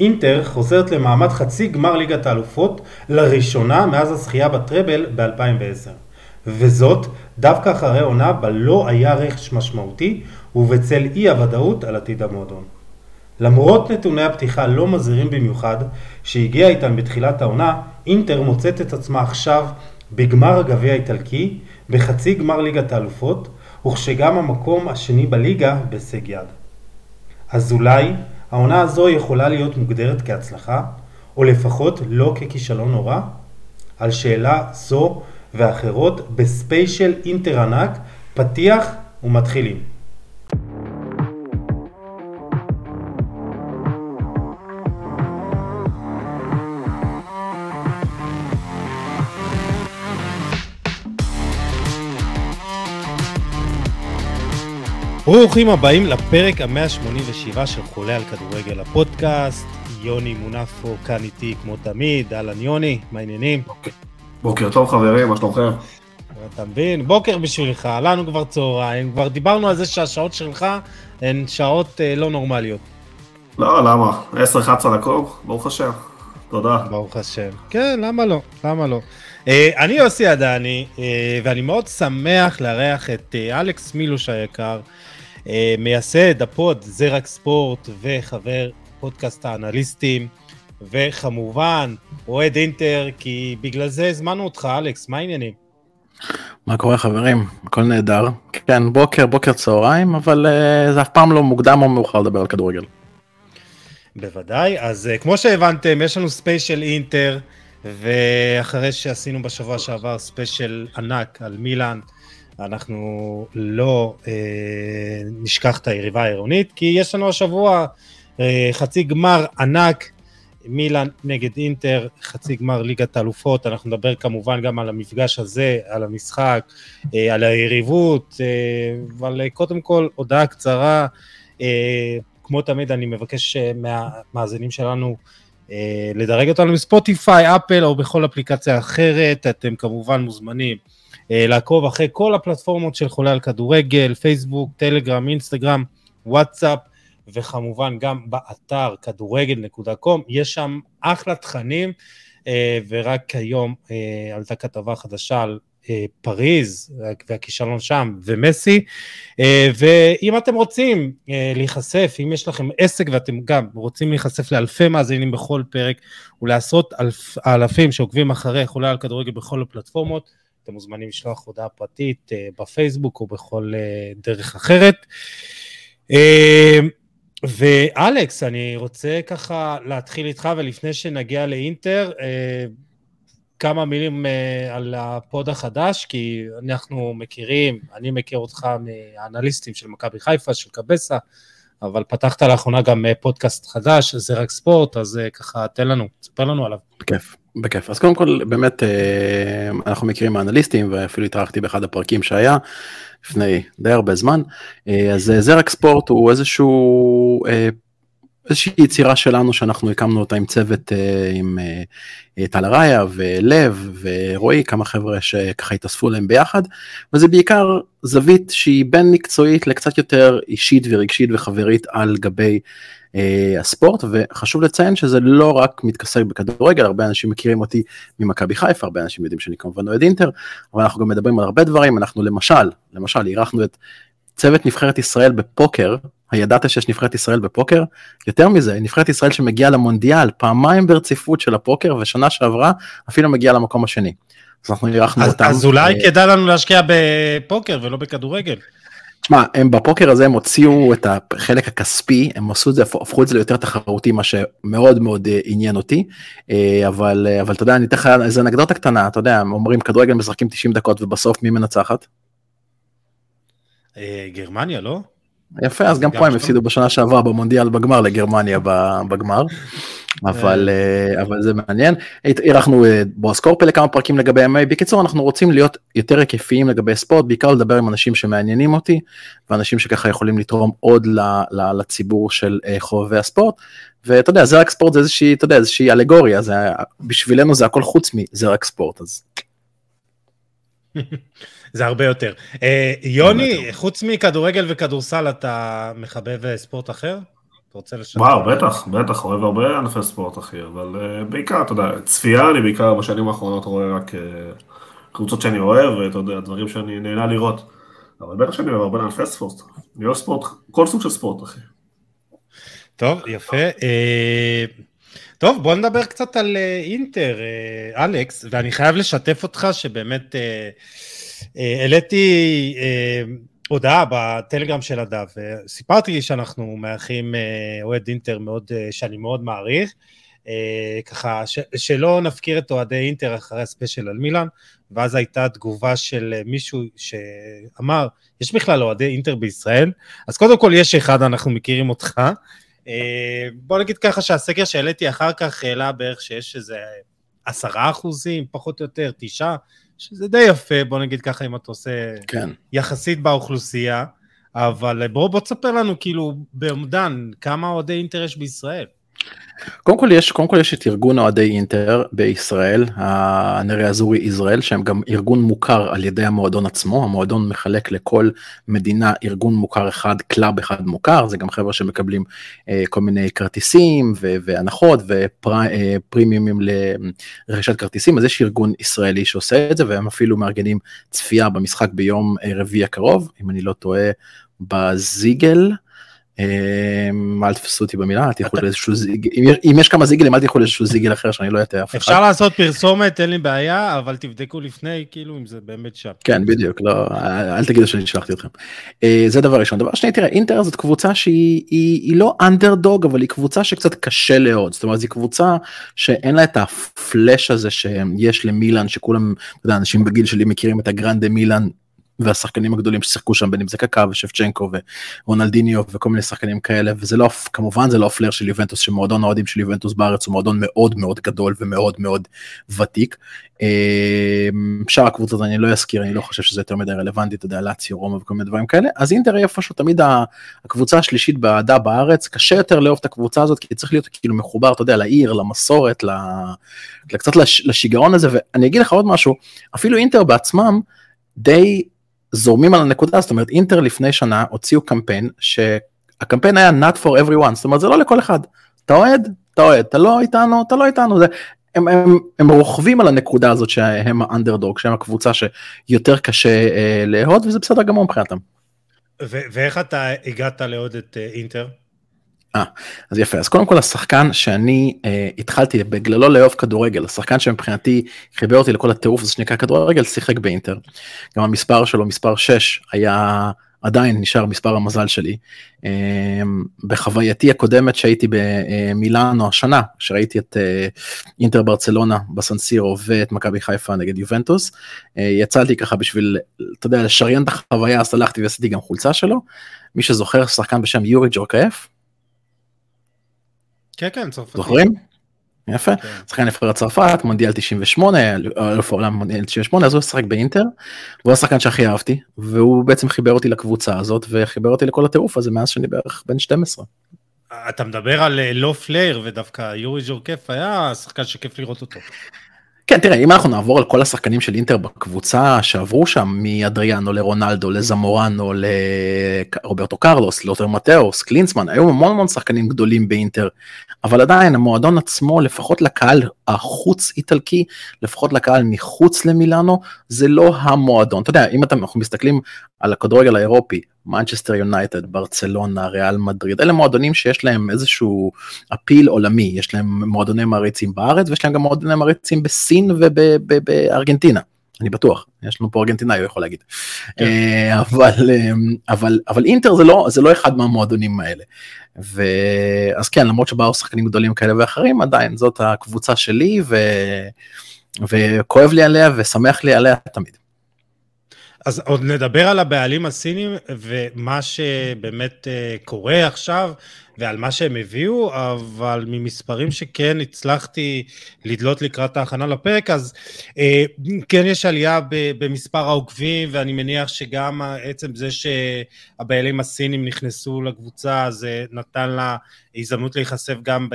אינטר חוזרת למעמד חצי גמר ליגת האלופות לראשונה מאז הזכייה בטראבל ב-2010 וזאת דווקא אחרי עונה בה לא היה רכש משמעותי ובצל אי הוודאות על עתיד המועדון. למרות נתוני הפתיחה לא מזהירים במיוחד שהגיע איתם בתחילת העונה, אינטר מוצאת את עצמה עכשיו בגמר הגביע האיטלקי, בחצי גמר ליגת האלופות, וכשגם המקום השני בליגה בהישג יד. אז אולי העונה הזו יכולה להיות מוגדרת כהצלחה, או לפחות לא ככישלון נורא? על שאלה זו ואחרות בספיישל אינטר ענק, פתיח ומתחילים. ברוכים הבאים לפרק ה-187 של חולה על כדורגל הפודקאסט. יוני מונפו כאן איתי כמו תמיד, אהלן יוני, מה העניינים? בוקר טוב חברים, מה שלומכם? אתה מבין? בוקר בשבילך, לנו כבר צהריים, כבר דיברנו על זה שהשעות שלך הן שעות אה, לא נורמליות. לא, למה? 10-11 דקות, ברוך השם. תודה. ברוך השם. כן, למה לא? למה לא? אה, אני יוסי עדני, אה, ואני מאוד שמח לארח את אה, אלכס מילוש היקר. אה, מייסד הפוד זרק ספורט וחבר פודקאסט האנליסטים, וכמובן אוהד אינטר, כי בגלל זה הזמנו אותך, אלכס, מה העניינים? מה קורה חברים? הכל נהדר. כן, בוקר, בוקר צהריים, אבל uh, זה אף פעם לא מוקדם או מאוחר לדבר על כדורגל. בוודאי, אז uh, כמו שהבנתם, יש לנו ספיישל אינטר, ואחרי שעשינו בשבוע שעבר ספיישל ענק על מילאן, אנחנו לא אה, נשכח את היריבה העירונית, כי יש לנו השבוע אה, חצי גמר ענק, מילאן נגד אינטר, חצי גמר ליגת האלופות, אנחנו נדבר כמובן גם על המפגש הזה, על המשחק, אה, על היריבות, אה, אבל אה, קודם כל הודעה קצרה, אה, כמו תמיד אני מבקש אה, מהמאזינים שלנו אה, לדרג אותנו בספוטיפיי, אפל או בכל אפליקציה אחרת, אתם כמובן מוזמנים לעקוב אחרי כל הפלטפורמות של חולה על כדורגל, פייסבוק, טלגרם, אינסטגרם, וואטסאפ, וכמובן גם באתר כדורגל.קום, יש שם אחלה תכנים, אה, ורק היום אה, עלתה כתבה חדשה על פריז והכישלון שם ומסי. ואם אתם רוצים להיחשף אם יש לכם עסק ואתם גם רוצים להיחשף לאלפי מאזינים בכל פרק ולעשרות אלפ, אלפים שעוקבים אחרי חולה על כדורגל בכל הפלטפורמות אתם מוזמנים לשלוח הודעה פרטית אה, בפייסבוק או בכל אה, דרך אחרת. אה, ואלכס, אני רוצה ככה להתחיל איתך, ולפני שנגיע לאינטר, כמה מילים על הפוד החדש, כי אנחנו מכירים, אני מכיר אותך מהאנליסטים של מכבי חיפה, של קבסה, אבל פתחת לאחרונה גם פודקאסט חדש, זה רק ספורט, אז ככה תן לנו, תספר לנו עליו. בכיף. בכיף. אז קודם כל באמת אה, אנחנו מכירים האנליסטים ואפילו התארחתי באחד הפרקים שהיה לפני די הרבה זמן. אה, אז אה, זרק ספורט הוא איזשהו איזושהי יצירה שלנו שאנחנו הקמנו אותה עם צוות עם טל אריה ולב ורועי כמה חבר'ה שככה התאספו להם ביחד. וזה בעיקר זווית שהיא בין מקצועית לקצת יותר אישית ורגשית וחברית על גבי הספורט וחשוב לציין שזה לא רק מתעסק בכדורגל הרבה אנשים מכירים אותי ממכבי חיפה הרבה אנשים יודעים שאני כמובן אוהד אינטר אבל אנחנו גם מדברים על הרבה דברים אנחנו למשל למשל אירחנו את צוות נבחרת ישראל בפוקר הידעת שיש נבחרת ישראל בפוקר יותר מזה נבחרת ישראל שמגיעה למונדיאל פעמיים ברציפות של הפוקר ושנה שעברה אפילו מגיעה למקום השני. אז אנחנו אירחנו אותם. אז אולי אה, כדאי לנו להשקיע בפוקר ולא בכדורגל. תשמע, הם בפוקר הזה הם הוציאו את החלק הכספי, הם עשו את זה, הפכו את זה ליותר תחרותי, מה שמאוד מאוד אה, עניין אותי, אה, אבל, אה, אבל אתה יודע, אני אתן לך איזה אנקדוטה קטנה, אתה יודע, אומרים כדורגל משחקים 90 דקות ובסוף מי מנצחת? גרמניה, לא? יפה, אז גם פה הם הפסידו בשנה שעברה במונדיאל בגמר לגרמניה בגמר. אבל אה, אבל זה מעניין אירחנו אה, בועז קורפה לכמה פרקים לגבי MMA בקיצור אנחנו רוצים להיות יותר היקפיים לגבי ספורט בעיקר לדבר עם אנשים שמעניינים אותי ואנשים שככה יכולים לתרום עוד לציבור של אה, חובבי הספורט ואתה יודע זה רק ספורט זה איזושהי אתה יודע איזושהי אלגוריה זה בשבילנו זה הכל חוץ מזה רק ספורט אז. זה הרבה יותר. יוני, חוץ מכדורגל וכדורסל אתה מחבב ספורט אחר? אתה רוצה לשתף? וואו, בטח, בטח, אוהב הרבה ענפי ספורט, אחי, אבל uh, בעיקר, אתה יודע, צפייה, אני בעיקר בשנים האחרונות רואה רק קבוצות שאני אוהב, ואתה יודע, דברים שאני נהנה לראות. אבל בטח שאני אוהב הרבה ענפי ספורט. אני אוהב ספורט, כל סוג של ספורט, אחי. טוב, יפה. אה, טוב, בוא נדבר קצת על אה, אינטר, אה, אלכס, ואני חייב לשתף אותך שבאמת אה, אה, העליתי אה, הודעה בטלגרם של הדף, סיפרתי שאנחנו מארחים אה, אוהד אינטר מאוד, אה, שאני מאוד מעריך, אה, ככה ש, שלא נפקיר את אוהדי אינטר אחרי הספיישל על מילאן, ואז הייתה תגובה של אה, מישהו שאמר, יש בכלל אוהדי אינטר בישראל? אז קודם כל יש אחד, אנחנו מכירים אותך. אה, בוא נגיד ככה שהסקר שהעליתי אחר כך העלה בערך שיש איזה עשרה אחוזים, פחות או יותר, תשעה, שזה די יפה, בוא נגיד ככה אם אתה עושה כן. יחסית באוכלוסייה, אבל בוא, בוא תספר לנו כאילו באומדן, כמה אוהדי אינטר יש בישראל. קודם כל יש קודם כל יש את ארגון אוהדי אינטר בישראל הנרי אזורי ישראל שהם גם ארגון מוכר על ידי המועדון עצמו. המועדון מחלק לכל מדינה ארגון מוכר אחד קלאב אחד מוכר. זה גם חברה שמקבלים אה, כל מיני כרטיסים והנחות ופרימיומים אה, לרכישת כרטיסים. אז יש ארגון ישראלי שעושה את זה והם אפילו מארגנים צפייה במשחק ביום אה, רביעי הקרוב אם אני לא טועה בזיגל. אמ, אל תפסו אותי במילה, אל תלכו לאיזשהו זיגל, אם יש כמה זיגלים אל תלכו לאיזשהו זיגל אחר שאני לא אטעה אף אחד. אפשר לעשות פרסומת, אין לי בעיה, אבל תבדקו לפני, כאילו, אם זה באמת שם. כן, בדיוק, לא, אל תגידו שאני שלחתי אתכם. אה, זה דבר ראשון. דבר שני, תראה, אינטר זאת קבוצה שהיא לא אנדרדוג, אבל היא קבוצה שקצת קשה לאהוד. זאת אומרת, זו קבוצה שאין לה את הפלאש הזה שיש למילאן, שכולם, אתה יודע, אנשים בגיל שלי מכירים את הגרנדה מילאן. והשחקנים הגדולים ששיחקו שם בין אם זה קקא ושפצ'נקו ורונלדיניו וכל מיני שחקנים כאלה וזה לא כמובן זה לא הפלר של יובנטוס שמועדון האוהדים של יובנטוס בארץ הוא מועדון מאוד מאוד גדול ומאוד מאוד ותיק. אמ, שאר הקבוצות אני לא אזכיר אני לא חושב שזה יותר מדי רלוונטי אתה יודע לאציו רומא וכל מיני דברים כאלה אז אינטר היא איפשהו תמיד הקבוצה השלישית באהדה בארץ קשה יותר לאהוב את הקבוצה הזאת כי צריך להיות כאילו מחובר אתה יודע לעיר למסורת קצת לשיגעון הזה ואני אגיד לך עוד משהו אפילו אינטר בעצמם די זורמים על הנקודה זאת אומרת אינטר לפני שנה הוציאו קמפיין שהקמפיין היה not for everyone זאת אומרת זה לא לכל אחד. אתה אוהד? אתה אוהד. אתה לא איתנו? אתה לא איתנו. זה הם, הם, הם רוכבים על הנקודה הזאת שהם האנדרדוג שהם הקבוצה שיותר קשה אה, לאהוד וזה בסדר גמור מבחינתם. ואיך אתה הגעת לאהוד את אה, אינטר? אה, אז יפה, אז קודם כל השחקן שאני אה, התחלתי בגללו לאהוב כדורגל, השחקן שמבחינתי חיבר אותי לכל הטירוף הזה שנקרא כדורגל, שיחק באינטר. גם המספר שלו, מספר 6, היה עדיין נשאר מספר המזל שלי. אה, בחווייתי הקודמת שהייתי במילאנו השנה, שראיתי את אה, אינטר ברצלונה בסנסירו ואת מכבי חיפה נגד יובנטוס, אה, יצאתי ככה בשביל, אתה יודע, לשריין את החוויה, אז הלכתי ועשיתי גם חולצה שלו. מי שזוכר, שחקן בשם יורי ג'ורקאף. כן, כן, צרפתי. זוכרים? יפה, כן. שחקן נבחרת צרפת, מונדיאל 98, אלוף העולם מונדיאל 98, אז הוא שחק באינטר, והוא השחקן שהכי אהבתי, והוא בעצם חיבר אותי לקבוצה הזאת, וחיבר אותי לכל הטירוף הזה מאז שאני בערך בן 12. אתה מדבר על אה, לא player, ודווקא יורי ג'ורקאף היה שחקן שכיף לראות אותו. כן, תראה, אם אנחנו נעבור על כל השחקנים של אינטר בקבוצה שעברו שם, מאדריאנו לרונלדו, לזמורנו, לרוברטו קרלוס, לוטר מתאוס, קלינסמן, היו המון המון שחקנים גדולים באינטר, אבל עדיין המועדון עצמו, לפחות לקהל החוץ איטלקי, לפחות לקהל מחוץ למילאנו, זה לא המועדון. אתה יודע, אם אנחנו מסתכלים על הכדורגל האירופי, מנצ'סטר יונייטד, ברצלונה, ריאל מדריד, אלה מועדונים שיש להם איזשהו appeal עולמי, יש להם מועדוני מעריצים בארץ ויש להם גם מועדוני מעריצים בסין ובארגנטינה. אני בטוח, יש לנו פה ארגנטינאי, הוא יכול להגיד. כן. אה, אבל, אה, אבל, אבל אינטר זה לא, זה לא אחד מהמועדונים האלה. ואז כן, למרות שבאו שחקנים גדולים כאלה ואחרים, עדיין זאת הקבוצה שלי, ו... וכואב לי עליה ושמח לי עליה תמיד. אז עוד נדבר על הבעלים הסינים ומה שבאמת אה, קורה עכשיו ועל מה שהם הביאו, אבל ממספרים שכן הצלחתי לדלות לקראת ההכנה לפרק, אז אה, כן יש עלייה במספר העוקבים, ואני מניח שגם עצם זה שהבעלים הסינים נכנסו לקבוצה, זה נתן לה הזדמנות להיחשף גם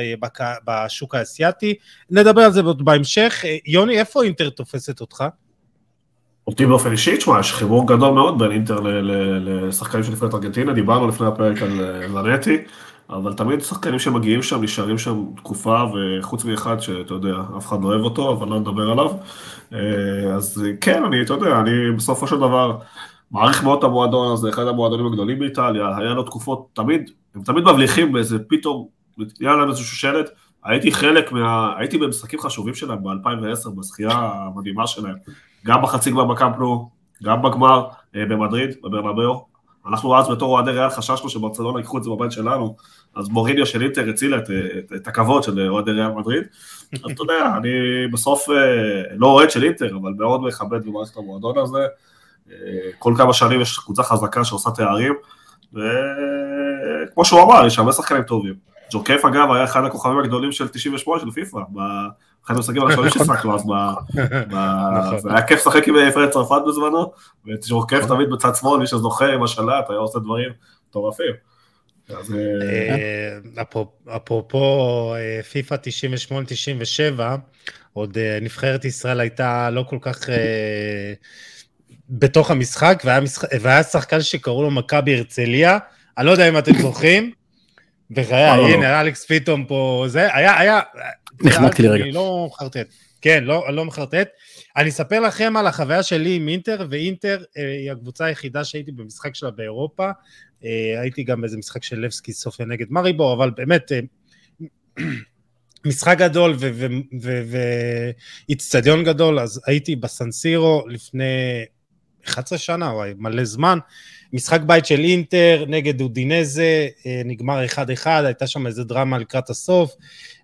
בשוק האסייתי. נדבר על זה עוד בהמשך. אה, יוני, איפה אינטר תופסת אותך? אותי באופן אישי, תשמע, יש חיבור גדול מאוד בין אינטר לשחקנים של נבחרת ארגנטינה, דיברנו לפני הפרק על לנטי, אבל תמיד שחקנים שמגיעים שם נשארים שם תקופה, וחוץ מאחד שאתה יודע, אף אחד לא אוהב אותו, אבל לא נדבר עליו. אה, אז כן, אני, אתה יודע, אני בסופו של דבר מעריך מאוד את המועדון הזה, אחד המועדונים הגדולים באיטליה, היה לו תקופות, תמיד, הם תמיד מבליחים באיזה פתאום, היה להם איזשהו שלט, הייתי חלק מה... הייתי במשחקים חשובים שלהם ב-2010, בזכייה המדהימה שלהם, גם בחצי גמר בקמפנו, גם בגמר אה, במדריד, בברנבאו. אנחנו אז בתור אוהדי ריאל חששנו שברצלונה ייקחו את זה בבית שלנו, אז מוריניו של אינטר הצילה את, את, את הכבוד של אוהדי ריאל מדריד. אז אתה יודע, אני בסוף אה, לא אוהד של אינטר, אבל מאוד מכבד ומערכת את המועדון הזה. אה, כל כמה שנים יש קבוצה חזקה שעושה תארים, וכמו שהוא אמר, יש הרבה שחקנים טובים. ג'וקף אגב היה אחד הכוכבים הגדולים של 98 של פיפ"א, באחד המשחקים הראשונים שהשחקנו אז, נכון. היה כיף לשחק עם פרד צרפת בזמנו, וג'וקף. תמיד בצד שמאל, מי שזוכר עם השלט, היה עושה דברים מטורפים. אה, אה, אפרופו אה, פיפ"א 98-97, עוד נבחרת ישראל הייתה לא כל כך בתוך המשחק, והיה שחקן שקראו לו מכבי הרצליה, אני לא יודע אם אתם זוכרים, בחיי, לא, לא. הנה, אלכס פתאום פה, זה, היה, היה... נחמדתי לרגע. אני לא מחרטט. כן, לא, לא מחרטט. אני אספר לכם על החוויה שלי עם אינטר, ואינטר אה, היא הקבוצה היחידה שהייתי במשחק שלה באירופה. אה, הייתי גם באיזה משחק של לבסקי סופיה נגד מריבור, אבל באמת, אה, משחק גדול ואיצטדיון גדול, אז הייתי בסנסירו לפני 11 שנה, או מלא זמן, משחק בית של אינטר נגד אודינזה, אה, נגמר 1-1, הייתה שם איזה דרמה לקראת הסוף.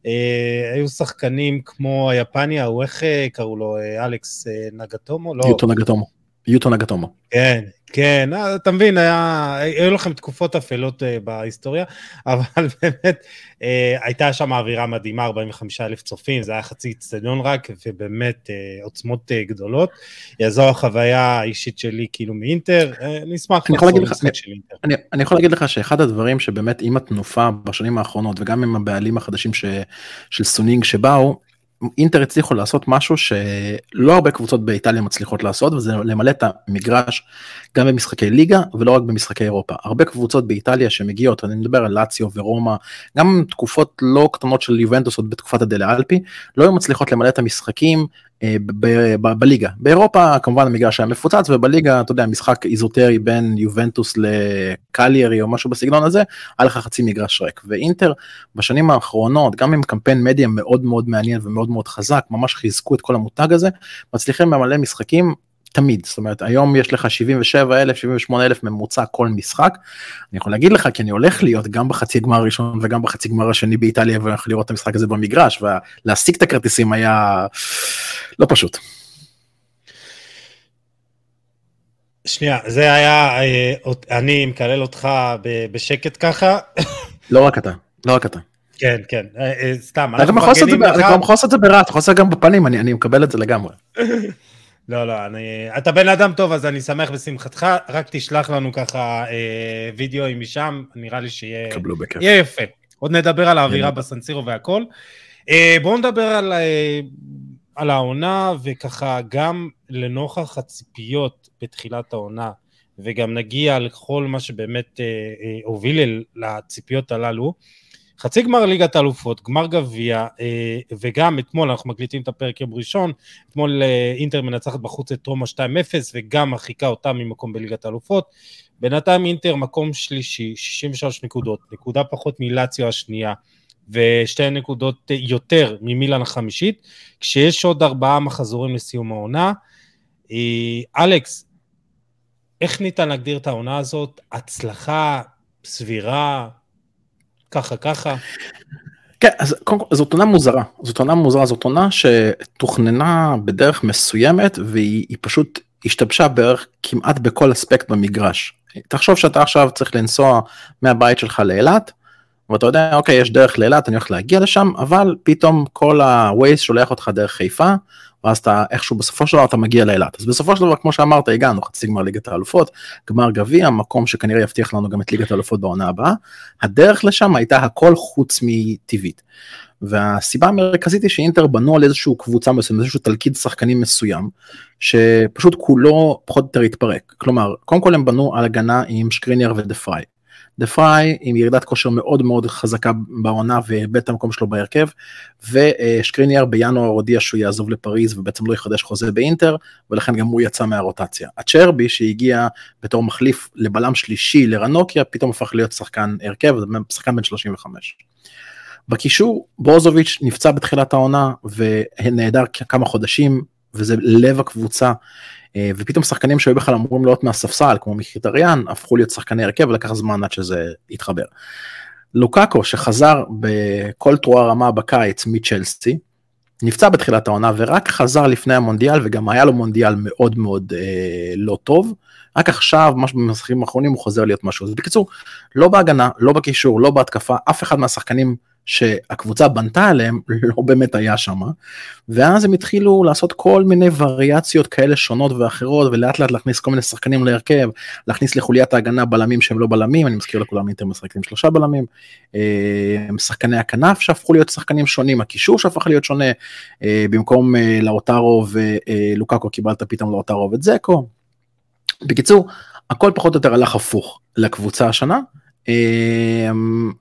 אה, היו שחקנים כמו היפני, ההוא איך אה, קראו לו, אלכס נגטומו? לא. יוטו נגטומו. יוטו נגטומו. כן, כן, אה, אתה מבין, היה, היו לכם תקופות אפלות uh, בהיסטוריה, אבל באמת uh, הייתה שם אווירה מדהימה, 45 אלף צופים, זה היה חצי אצטדיון רק, ובאמת uh, עוצמות גדולות. זו החוויה האישית שלי כאילו מאינטר, uh, נשמח לחזור למשחק של אינטר. אני, אני יכול להגיד לך שאחד הדברים שבאמת עם התנופה בשנים האחרונות, וגם עם הבעלים החדשים ש, של סונינג שבאו, אינטר הצליחו לעשות משהו שלא הרבה קבוצות באיטליה מצליחות לעשות וזה למלא את המגרש גם במשחקי ליגה ולא רק במשחקי אירופה. הרבה קבוצות באיטליה שמגיעות, אני מדבר על לאציו ורומא, גם תקופות לא קטנות של יובנטוס עוד בתקופת הדלה אלפי, לא היו מצליחות למלא את המשחקים בליגה. באירופה כמובן המגרש היה מפוצץ ובליגה אתה יודע משחק איזוטרי בין יובנטוס לקליירי או משהו בסגנון הזה, היה לך חצי מגרש ריק. ואינטר בשנים האחרונות גם עם קמפיין מדיה מאוד מאוד מעניין ומאוד מאוד חזק, ממש חיזקו את כל המותג הזה, מצליחים למלא משחקים תמיד זאת אומרת היום יש לך 77 אלף 78 אלף ממוצע כל משחק. אני יכול להגיד לך כי אני הולך להיות גם בחצי גמר הראשון וגם בחצי גמר השני באיטליה והולך לראות את המשחק הזה במגרש ולהשיג את הכרטיסים היה לא פשוט. שנייה זה היה אה, אני מקלל אותך בשקט ככה. לא רק אתה לא רק אתה. כן כן אה, אה, סתם. אתה גם יכול לעשות את זה ברע אתה יכול לעשות גם בפנים אני מקבל את זה לגמרי. לא, לא, אני... אתה בן אדם טוב, אז אני שמח בשמחתך, רק תשלח לנו ככה אה, וידאוים משם, נראה לי שיהיה יהיה יפה. עוד נדבר על האווירה בסנסירו והכל. אה, בואו נדבר על, אה, על העונה, וככה גם לנוכח הציפיות בתחילת העונה, וגם נגיע לכל מה שבאמת אה, אה, הוביל לציפיות הללו. חצי גמר ליגת האלופות, גמר גביע, אה, וגם אתמול, אנחנו מקליטים את הפרק יום ראשון, אתמול אה, אינטר מנצחת בחוץ את רומא 2-0, וגם מרחיקה אותה ממקום בליגת האלופות. בינתיים אינטר מקום שלישי, 63 נקודות, נקודה פחות מלאציו השנייה, ושתי נקודות יותר ממילן החמישית, כשיש עוד ארבעה מחזורים לסיום העונה. אה, אלכס, איך ניתן להגדיר את העונה הזאת? הצלחה סבירה, ככה ככה. כן, אז קודם כל זאת עונה מוזרה, זאת עונה מוזרה, זאת עונה שתוכננה בדרך מסוימת והיא פשוט השתבשה בערך כמעט בכל אספקט במגרש. תחשוב שאתה עכשיו צריך לנסוע מהבית שלך לאילת, ואתה יודע, אוקיי, יש דרך לאילת, אני הולך להגיע לשם, אבל פתאום כל ה-Waze שולח אותך דרך חיפה, ואז אתה איכשהו בסופו של דבר אתה מגיע לאילת. אז בסופו של דבר, כמו שאמרת, הגענו חצי גמר ליגת האלופות, גמר גביע, מקום שכנראה יבטיח לנו גם את ליגת האלופות בעונה הבאה. הדרך לשם הייתה הכל חוץ מטבעית. והסיבה המרכזית היא שאינטר בנו על איזשהו קבוצה מסוים, איזשהו תלכיד שחקנים מסוים, שפשוט כולו פחות או יותר התפרק. כלומר, קודם כל הם בנו על הגנה עם שקריניאר ודה פריי. דה פריי עם ירידת כושר מאוד מאוד חזקה בעונה ואיבד את המקום שלו בהרכב, ושקריניאר בינואר הודיע שהוא יעזוב לפריז ובעצם לא יחדש חוזה באינטר, ולכן גם הוא יצא מהרוטציה. הצ'רבי שהגיע בתור מחליף לבלם שלישי לרנוקיה, פתאום הפך להיות שחקן הרכב, שחקן בן 35. בקישור ברוזוביץ' נפצע בתחילת העונה ונעדר כמה חודשים וזה לב הקבוצה ופתאום שחקנים שהיו בכלל אמורים להיות מהספסל כמו מחיטריאן הפכו להיות שחקני הרכב ולקח זמן עד שזה יתחבר. לוקאקו שחזר בכל תרועה רמה בקיץ מצ'לסי נפצע בתחילת העונה ורק חזר לפני המונדיאל וגם היה לו מונדיאל מאוד מאוד אה, לא טוב. רק עכשיו, משהו במשחקים האחרונים הוא חוזר להיות משהו. אז בקיצור, לא בהגנה, לא בקישור, לא בהתקפה, אף אחד מהשחקנים שהקבוצה בנתה עליהם לא באמת היה שם ואז הם התחילו לעשות כל מיני וריאציות כאלה שונות ואחרות ולאט לאט להכניס כל מיני שחקנים להרכב להכניס לחוליית ההגנה בלמים שהם לא בלמים אני מזכיר לכולם אינטר משחקים שלושה בלמים אה, שחקני הכנף שהפכו להיות שחקנים שונים הקישור שהפך להיות שונה אה, במקום אה, לאוטרו ולוקקו קיבלת פתאום לאוטרו וזקו. בקיצור הכל פחות או יותר הלך הפוך לקבוצה השנה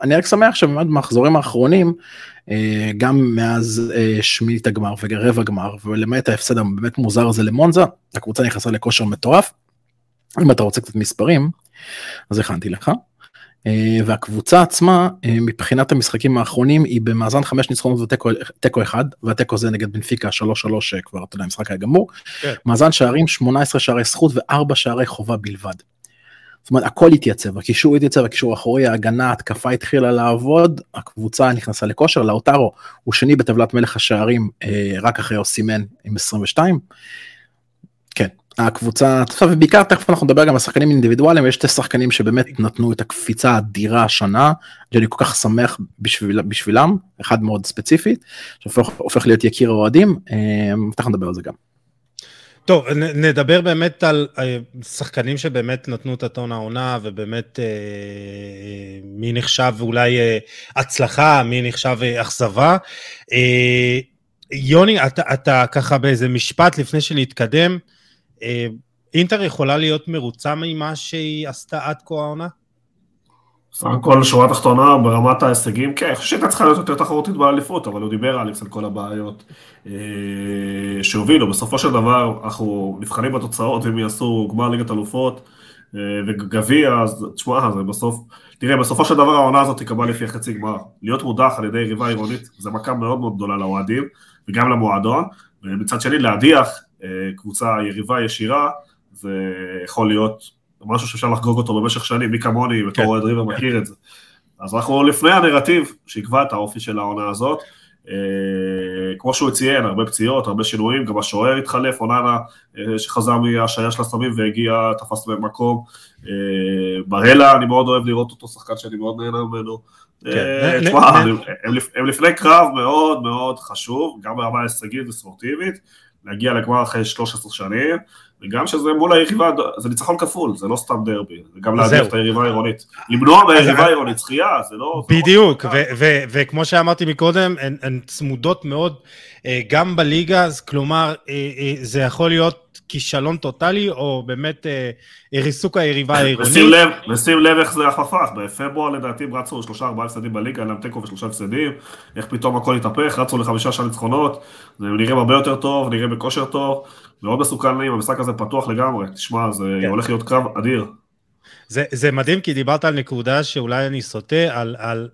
אני רק שמח שבאמת במחזורים האחרונים אה, גם מאז אה, שמינית הגמר ורבע גמר ולמעט ההפסד הבאמת מוזר הזה למונזה הקבוצה נכנסה לכושר מטורף. אם אתה רוצה קצת מספרים אז הכנתי לך. אה, והקבוצה עצמה מבחינת המשחקים האחרונים היא במאזן חמש ניצחונות ותיקו אחד והתיקו זה נגד בנפיקה 3-3 כבר אתה יודע המשחק היה גמור. כן. מאזן שערים 18 שערי זכות וארבע שערי חובה בלבד. זאת אומרת הכל התייצב, הקישור התייצב, הקישור האחורי, ההגנה, ההתקפה התחילה לעבוד, הקבוצה נכנסה לכושר, לאוטרו הוא שני בטבלת מלך השערים אה, רק אחרי אוסימן עם 22. כן, הקבוצה, ובעיקר תכף אנחנו נדבר גם על שחקנים אינדיבידואליים, יש שתי שחקנים שבאמת נתנו את הקפיצה האדירה השנה, שאני כל כך שמח בשביל, בשבילם, אחד מאוד ספציפית, שהופך להיות יקיר האוהדים, אה, תכף נדבר על זה גם. טוב, נדבר באמת על אה, שחקנים שבאמת נתנו את הטון העונה, ובאמת אה, מי נחשב אולי אה, הצלחה, מי נחשב אכזבה. יוני, אתה, אתה ככה באיזה משפט לפני שנתקדם, אינטר יכולה להיות מרוצה ממה שהיא עשתה עד כה העונה? סך הכל שורה תחתונה ברמת ההישגים, כן, אני חושב שהייתה צריכה להיות יותר תחרותית באליפות, אבל הוא דיבר אלכס על כל הבעיות אה, שהובילו. בסופו של דבר אנחנו נבחנים בתוצאות, ואם יעשו גמר ליגת אלופות אה, וגביע, אז תשמע, זה בסוף, תראה, בסופו של דבר העונה הזאת תיקבע לפי החצי גמר. להיות מודח על ידי יריבה עירונית זה מכה מאוד מאוד גדולה לאוהדים וגם למועדון, ומצד שני להדיח אה, קבוצה יריבה ישירה, זה יכול להיות משהו שאפשר לחגוג אותו במשך שנים, מי כמוני בתור כן. אוהד ריבר מכיר את זה. אז אנחנו לפני הנרטיב שיקבע את האופי של העונה הזאת. אה, כמו שהוא ציין, הרבה פציעות, הרבה שינויים, גם השוער התחלף, אוננה אה, שחזר מהשעיה של הסמים והגיע, תפס במקום. אה, ברלה, אני מאוד אוהב לראות אותו, שחקן שאני מאוד נהנה ממנו. כן. תשמע, הם לפני קרב מאוד מאוד חשוב, גם ברמה הישגית וספורטיבית, להגיע לגמר אחרי 13 שנים. וגם שזה מול היריבה, זה ניצחון כפול, זה לא סתם דרבי, זה גם להדיח את היריבה העירונית. למנוע מהיריבה העירונית זכייה, זה לא... לא בדיוק, וכמו שאמרתי מקודם, הן צמודות מאוד גם בליגה, כלומר, אה, אה, זה יכול להיות כישלון טוטאלי, או באמת ריסוק היריבה העירונית. ושים לב, ושים לב איך זה הפך, בפברואר לדעתי הם רצו שלושה ארבעה הפסדים בליגה, היה להם תיקו ושלושה הפסדים, איך פתאום הכל התהפך, רצו לחמישה שעה ניצחונות, הם נראים הרבה יותר טוב, נראים בכושר טוב, מאוד מסוכן לי, המשחק הזה פתוח לגמרי, תשמע, זה כן. הולך להיות קרב אדיר. זה, זה מדהים, כי דיברת על נקודה שאולי אני סוטה, על... על...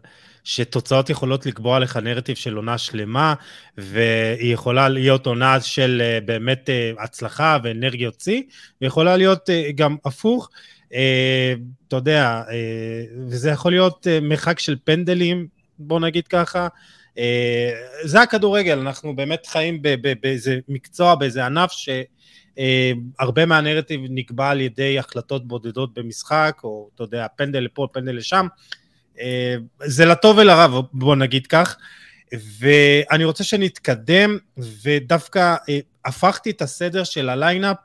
שתוצאות יכולות לקבוע לך נרטיב של עונה שלמה, והיא יכולה להיות עונה של אה, באמת אה, הצלחה ואנרגיות שיא, ויכולה להיות אה, גם הפוך. אתה יודע, וזה יכול להיות מרחק של פנדלים, בוא נגיד ככה. זה הכדורגל, אנחנו באמת חיים באיזה מקצוע, באיזה ענף שהרבה מהנרטיב נקבע על ידי החלטות בודדות במשחק, או אתה יודע, פנדל לפה, פנדל לשם. אה, זה לטוב ולרע, בוא נגיד כך. ואני רוצה שנתקדם, ודווקא אה, הפכתי את הסדר של הליינאפ,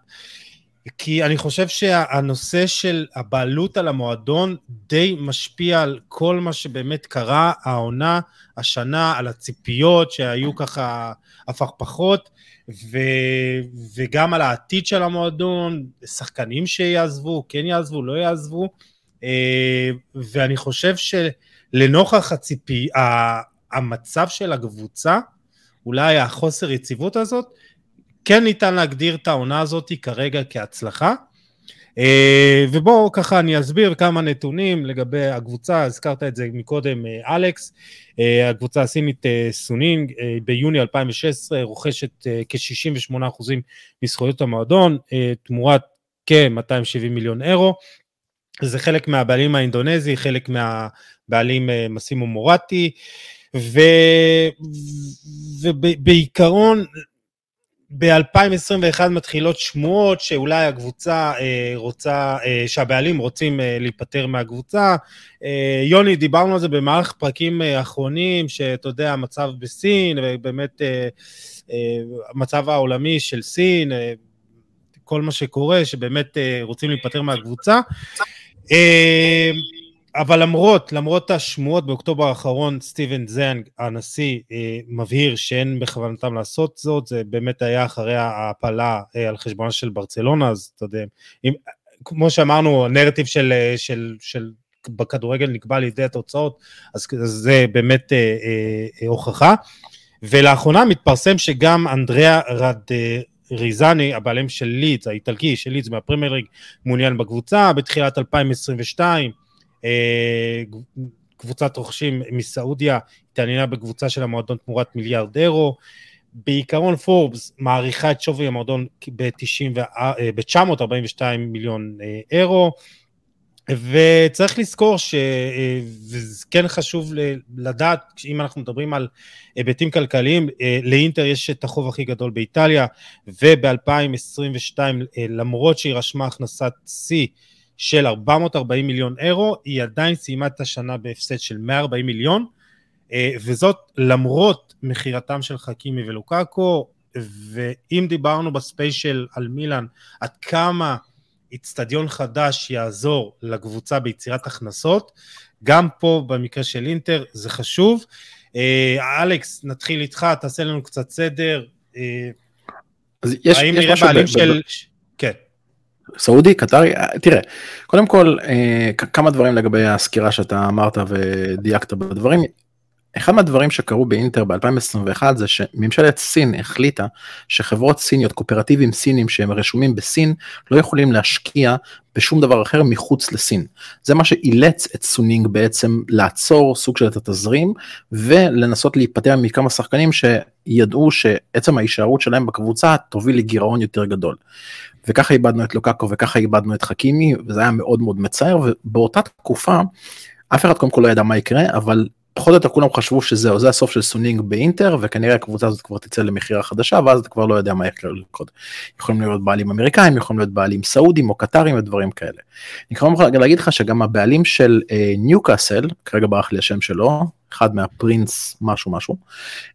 כי אני חושב שהנושא של הבעלות על המועדון די משפיע על כל מה שבאמת קרה העונה, השנה, על הציפיות שהיו ככה הפכפכות, ו... וגם על העתיד של המועדון, שחקנים שיעזבו, כן יעזבו, לא יעזבו. אה, ואני חושב שלנוכח הציפי, המצב של הקבוצה, אולי החוסר יציבות הזאת, כן ניתן להגדיר את העונה הזאת כרגע כהצלחה. אה, ובואו ככה אני אסביר כמה נתונים לגבי הקבוצה, הזכרת את זה מקודם אה, אלכס, הקבוצה הסינית סונינג ביוני 2016 רוכשת כ-68% מזכויות המועדון תמורת כ-270 מיליון אירו, זה חלק מהבעלים האינדונזי, חלק מהבעלים מסימו מורטי, ו... ובעיקרון ב-2021 מתחילות שמועות שאולי הקבוצה אה, רוצה, אה, שהבעלים רוצים אה, להיפטר מהקבוצה. אה, יוני, דיברנו על זה במערכת פרקים אה, אחרונים, שאתה יודע, המצב בסין, ובאמת אה, אה, המצב העולמי של סין, אה, כל מה שקורה, שבאמת אה, רוצים להיפטר מהקבוצה. אה, אבל למרות, למרות השמועות באוקטובר האחרון, סטיבן זנג, הנשיא, אה, מבהיר שאין בכוונתם לעשות זאת, זה באמת היה אחרי ההעפלה אה, על חשבונה של ברצלונה, אז אתה יודע, אם, כמו שאמרנו, הנרטיב של, אה, של, של בכדורגל נקבע על ידי התוצאות, אז זה באמת אה, אה, הוכחה. ולאחרונה מתפרסם שגם אנדריאה רד... ריזני, הבעלים של לידס, האיטלקי של לידס מהפרמייר ליג, מעוניין בקבוצה, בתחילת 2022 אה, קבוצת רוכשים מסעודיה התעניינה בקבוצה של המועדון תמורת מיליארד אירו. בעיקרון פורבס מעריכה את שווי המועדון ב-942 אה, מיליון אה, אירו. וצריך לזכור שכן חשוב לדעת, אם אנחנו מדברים על היבטים כלכליים, לאינטר יש את החוב הכי גדול באיטליה, וב-2022, למרות שהיא רשמה הכנסת שיא של 440 מיליון אירו, היא עדיין סיימה את השנה בהפסד של 140 מיליון, אה, וזאת למרות מכירתם של חכימי ולוקאקו, ואם דיברנו בספיישל על מילאן, עד כמה איצטדיון חדש יעזור לקבוצה ביצירת הכנסות, גם פה במקרה של אינטר זה חשוב. אה, אלכס, נתחיל איתך, תעשה לנו קצת סדר. אה, אז יש, האם יש נראה בעלים של... כן. סעודי, קטרי, אה, תראה, קודם כל אה, כמה דברים לגבי הסקירה שאתה אמרת ודייקת בדברים. אחד מהדברים שקרו באינטר ב-2021 זה שממשלת סין החליטה שחברות סיניות, קואופרטיבים סינים שהם רשומים בסין, לא יכולים להשקיע בשום דבר אחר מחוץ לסין. זה מה שאילץ את סונינג בעצם לעצור סוג של את התזרים ולנסות להיפטר מכמה שחקנים שידעו שעצם ההישארות שלהם בקבוצה תוביל לגירעון יותר גדול. וככה איבדנו את לוקאקו וככה איבדנו את חכימי וזה היה מאוד מאוד מצער ובאותה תקופה אף אחד קודם כל לא ידע מה יקרה אבל פחות או יותר כולם חשבו שזהו זה הסוף של סונינג באינטר וכנראה הקבוצה הזאת כבר תצא למכירה חדשה ואז אתה כבר לא יודע מה יקרה לקרות. יכולים להיות בעלים אמריקאים יכולים להיות בעלים סעודים או קטרים ודברים כאלה. אני כבר יכול להגיד לך שגם הבעלים של אה, ניוקאסל כרגע ברח לי השם שלו אחד מה prince משהו משהו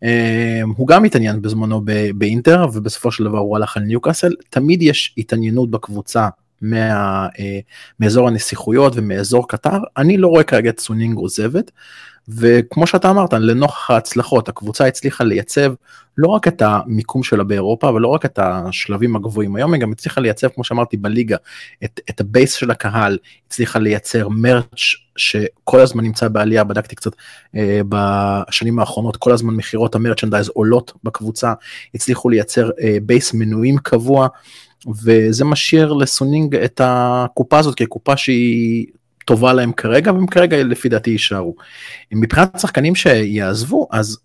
אה, הוא גם התעניין בזמנו באינטר ובסופו של דבר הוא הלך על ניוקאסל תמיד יש התעניינות בקבוצה מה, אה, מאזור הנסיכויות ומאזור קטר אני לא רואה כרגע את סונינג עוזבת. וכמו שאתה אמרת, לנוכח ההצלחות, הקבוצה הצליחה לייצב לא רק את המיקום שלה באירופה, ולא רק את השלבים הגבוהים. היום היא גם הצליחה לייצב, כמו שאמרתי, בליגה, את, את ה base של הקהל, הצליחה לייצר merch שכל הזמן נמצא בעלייה, בדקתי קצת אה, בשנים האחרונות, כל הזמן מכירות ה merchandise עולות בקבוצה, הצליחו לייצר אה, base מנויים קבוע. וזה משאיר לסונינג את הקופה הזאת כקופה שהיא טובה להם כרגע והם כרגע לפי דעתי יישארו. מבחינת שחקנים שיעזבו אז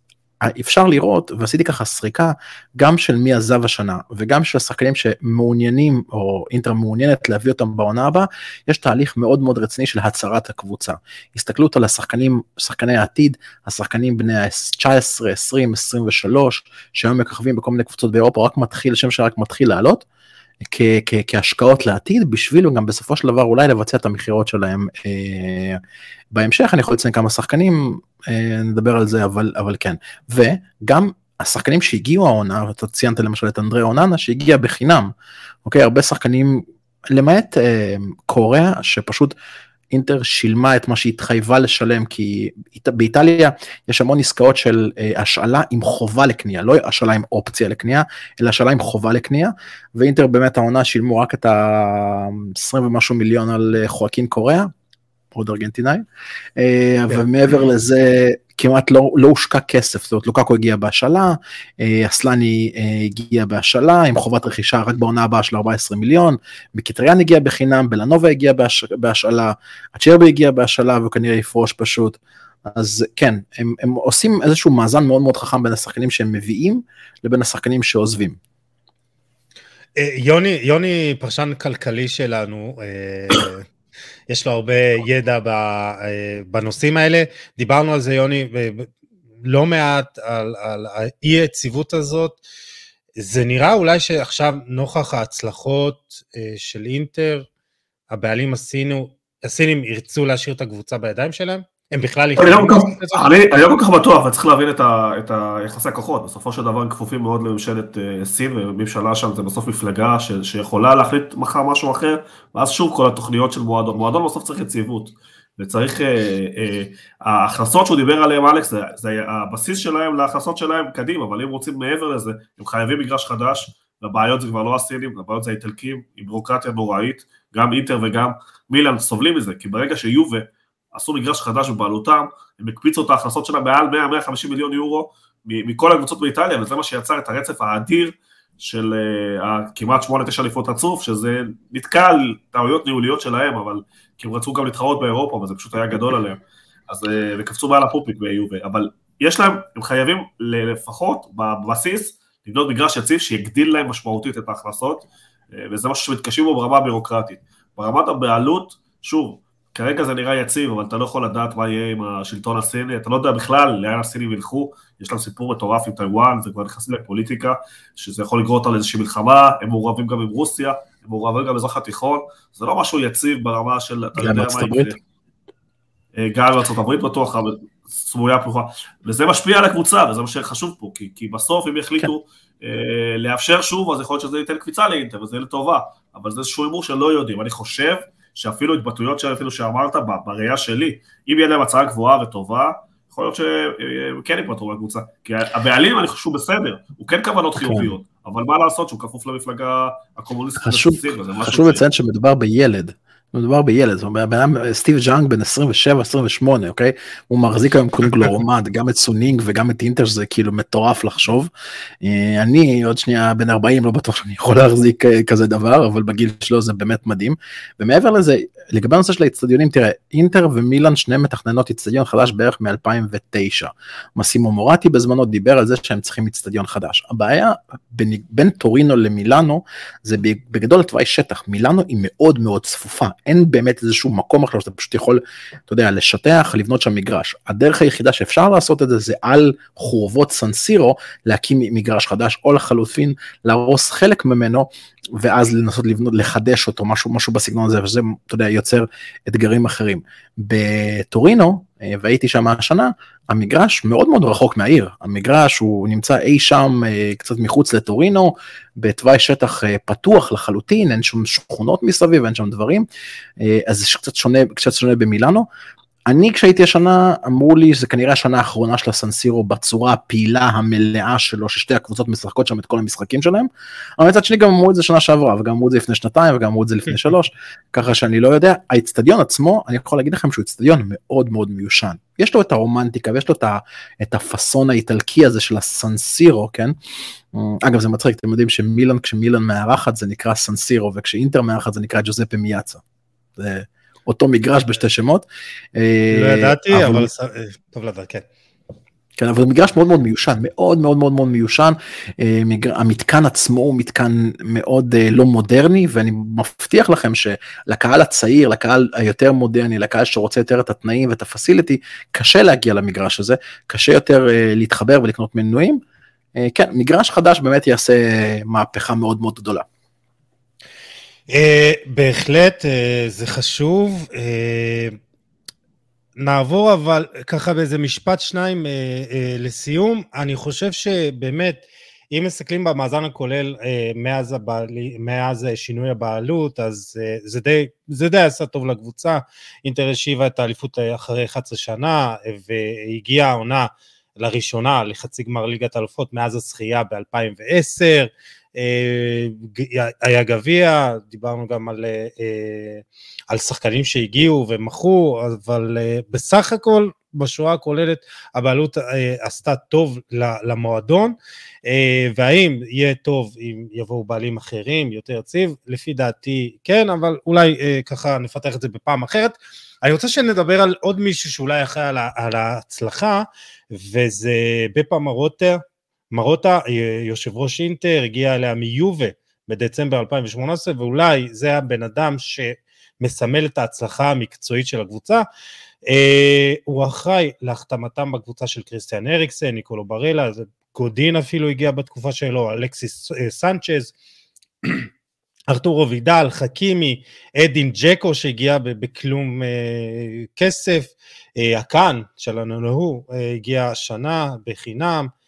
אפשר לראות ועשיתי ככה סריקה גם של מי עזב השנה וגם של השחקנים שמעוניינים או אינטר מעוניינת להביא אותם בעונה הבאה יש תהליך מאוד מאוד רציני של הצהרת הקבוצה. הסתכלות על השחקנים שחקני העתיד השחקנים בני ה-19 20 23 שהיום מככבים בכל מיני קבוצות באירופה רק מתחיל שם שרק מתחיל לעלות. כ- כ- כהשקעות לעתיד בשביל גם בסופו של דבר אולי לבצע את המכירות שלהם אה, בהמשך. אני יכול לציין כמה שחקנים אה, נדבר על זה אבל אבל כן. וגם השחקנים שהגיעו העונה אתה ציינת למשל את אנדרי אוננה שהגיע בחינם. אוקיי? הרבה שחקנים למעט אה, קוריאה שפשוט אינטר שילמה את מה שהיא התחייבה לשלם כי באיטליה יש המון עסקאות של אה, השאלה עם חובה לקנייה לא השאלה עם אופציה לקנייה אלא השאלה עם חובה לקנייה ואינטר באמת העונה שילמו רק את ה-20 ומשהו מיליון על אה, חואקין קוריאה עוד ארגנטינאי, אה, אבל מעבר לזה כמעט לא, לא הושקע כסף, זאת אומרת לוקקו הגיע בהשאלה, אה, אסלני הגיע בהשאלה עם חובת רכישה רק בעונה הבאה של 14 מיליון, מקיטריאן הגיע בחינם, בלנובה הגיע בהשאלה, הצ'רבי הגיע בהשאלה והוא כנראה יפרוש פשוט. אז כן, הם, הם עושים איזשהו מאזן מאוד מאוד חכם בין השחקנים שהם מביאים לבין השחקנים שעוזבים. יוני, יוני פרשן כלכלי שלנו, יש לו הרבה ידע אה, בנושאים האלה. דיברנו על זה, יוני, לא מעט על, על האי היציבות הזאת. זה נראה אולי שעכשיו, נוכח ההצלחות אה, של אינטר, הבעלים הסינו, הסינים ירצו להשאיר את הקבוצה בידיים שלהם? הם בכלל יכולים לא זה? אני לא כל כך בטוח, אבל צריך להבין את היחסי הכוחות. בסופו של דבר הם כפופים מאוד לממשלת אה, סין, וממשלה שם זה בסוף מפלגה שיכולה להחליט מחר משהו אחר, ואז שוב כל התוכניות של מועדון. מועדון בסוף צריך יציבות. וצריך, אה, אה, ההכנסות שהוא דיבר עליהן, אלכס, זה הבסיס שלהם להכנסות שלהם קדימה, אבל אם רוצים מעבר לזה, הם חייבים מגרש חדש, והבעיות זה כבר לא הסינים, הבעיות זה האיטלקים, עם בירוקרטיה נוראית, גם אינטר וגם מילאן סובלים מזה, כי ברגע שיובה עשו מגרש חדש בבעלותם, הם הקפיצו את ההכנסות שלהם מעל 100-150 מיליון יורו מכל הקבוצות באיטליה, וזה מה שיצר את הרצף האדיר של uh, כמעט 8-9 אליפות רצוף, שזה נתקע על טעויות ניהוליות שלהם, אבל כי הם רצו גם להתחרות באירופה, וזה פשוט היה גדול עליהם. אז, uh, וקפצו מעל הפופיק ביובה, אבל יש להם, הם חייבים לפחות בבסיס לבנות מגרש יציב שיגדיל להם משמעותית את ההכנסות, uh, וזה משהו שמתקשים בו ברמה הבירוקרטית. ברמת הבעלות, שוב, כרגע זה נראה יציב, אבל אתה לא יכול לדעת מה יהיה עם השלטון הסיני, אתה לא יודע בכלל לאן הסינים ילכו, יש להם סיפור מטורף עם טיוואן, זה כבר נכנס לפוליטיקה, שזה יכול לגרות על איזושהי מלחמה, הם מעורבים גם עם רוסיה, הם מעורבים גם במזרח התיכון, זה לא משהו יציב ברמה של, אתה יודע מה יקרה. אה, גם בארצות הברית בטוח, סמויה פתוחה, וזה משפיע על הקבוצה, וזה מה שחשוב פה, כי, כי בסוף אם יחליטו כן. אה, לאפשר שוב, אז יכול להיות שזה ייתן קפיצה לאינטר, וזה יהיה לטובה, אבל זה איזשהו הימור שלא יודעים, אני חושב שאפילו התבטאויות שאפילו שאמרת בראייה שלי, אם יהיה להם הצעה גבוהה וטובה, יכול להיות שהם כן יפטרו מהקבוצה. כי הבעלים, אני חושב שהוא בסדר, הוא כן כוונות כן. חיוביות, אבל מה לעשות שהוא כפוף למפלגה הקומוניסטית. חשוב לציין שמדובר בילד. מדובר בילד, זאת אומרת, סטיב ג'אנג בן 27-28, אוקיי? הוא מחזיק היום קונגלומרט, גם את סונינג וגם את אינטר, שזה כאילו מטורף לחשוב. אה, אני עוד שנייה בן 40, לא בטוח שאני יכול להחזיק אה, כזה דבר, אבל בגיל שלו זה באמת מדהים. ומעבר לזה, לגבי הנושא של האצטדיונים, תראה, אינטר ומילאן שניהם מתכננות אצטדיון חדש בערך מ-2009. מסימו מורטי בזמנו דיבר על זה שהם צריכים אצטדיון חדש. הבעיה בין, בין טורינו למילאנו, זה בגדול התוואי שטח. מילאנו היא מאוד מאוד צפופה. אין באמת איזשהו מקום עכשיו שאתה פשוט יכול, אתה יודע, לשטח, לבנות שם מגרש. הדרך היחידה שאפשר לעשות את זה זה על חורבות סנסירו להקים מגרש חדש, או לחלופין להרוס חלק ממנו, ואז לנסות לבנות, לחדש אותו, משהו, משהו בסגנון הזה, וזה, אתה יודע, יוצר אתגרים אחרים. בטורינו, והייתי שם השנה, המגרש מאוד מאוד רחוק מהעיר, המגרש הוא נמצא אי שם אה, קצת מחוץ לטורינו, בתוואי שטח אה, פתוח לחלוטין, אין שום שכונות מסביב, אין שם דברים, אז זה קצת שונה, קצת שונה במילאנו, אני כשהייתי השנה אמרו לי שזה כנראה השנה האחרונה של הסנסירו בצורה הפעילה המלאה שלו ששתי הקבוצות משחקות שם את כל המשחקים שלהם. אבל מצד שני גם אמרו את זה שנה שעברה וגם אמרו את זה לפני שנתיים וגם אמרו את זה לפני שלוש ככה שאני לא יודע האצטדיון עצמו אני יכול להגיד לכם שהוא אצטדיון מאוד מאוד מיושן. יש לו את הרומנטיקה ויש לו את, ה, את הפאסון האיטלקי הזה של הסנסירו כן. אגב זה מצחיק אתם יודעים שמילן כשמילן מארחת זה נקרא סנסירו וכשאינטר מארחת זה נקרא ג'וזפה מיאצה. זה... אותו מגרש בשתי שמות. לא אה, ידעתי, אבל אה, טוב לדעת, כן. כן, אבל זה מגרש מאוד מאוד מיושן, מאוד מאוד מאוד מאוד מיושן. אה, המתקן עצמו הוא מתקן מאוד לא מודרני, ואני מבטיח לכם שלקהל הצעיר, לקהל היותר מודרני, לקהל שרוצה יותר את התנאים ואת הפסיליטי, קשה להגיע למגרש הזה, קשה יותר להתחבר ולקנות מנויים. כן, מגרש חדש באמת יעשה מהפכה מאוד מאוד גדולה. Uh, בהחלט, uh, זה חשוב. Uh, נעבור אבל ככה באיזה משפט שניים לסיום. אני חושב שבאמת, אם מסתכלים במאזן הכולל מאז, הבעל, מאז שינוי הבעלות, אז זה, די, זה די עשה טוב לקבוצה. אינטר השיבה את האליפות אחרי 11 שנה, והגיעה העונה לראשונה לחצי גמר ליגת האלופות מאז הזכייה ב-2010. היה גביע, דיברנו גם על, על שחקנים שהגיעו ומכרו, אבל בסך הכל בשורה הכוללת הבעלות עשתה טוב למועדון, והאם יהיה טוב אם יבואו בעלים אחרים, יותר יציב? לפי דעתי כן, אבל אולי ככה נפתח את זה בפעם אחרת. אני רוצה שנדבר על עוד מישהו שאולי אחראי על, ההצלחה, וזה בפה מרוטה, מרוטה, יושב ראש אינטר, הגיע אליה מיובה בדצמבר 2018, ואולי זה הבן אדם שמסמל את ההצלחה המקצועית של הקבוצה. Uh, הוא אחראי להחתמתם בקבוצה של קריסטיאן אריקסן, ניקולו ברלה, גודין אפילו הגיע בתקופה שלו, אלכסיס uh, סנצ'ז. ארתורו וידל, חכימי, אדין ג'קו שהגיע בכלום אה, כסף, אה, הקאן שלנו הוא אה, הגיע השנה בחינם, אה,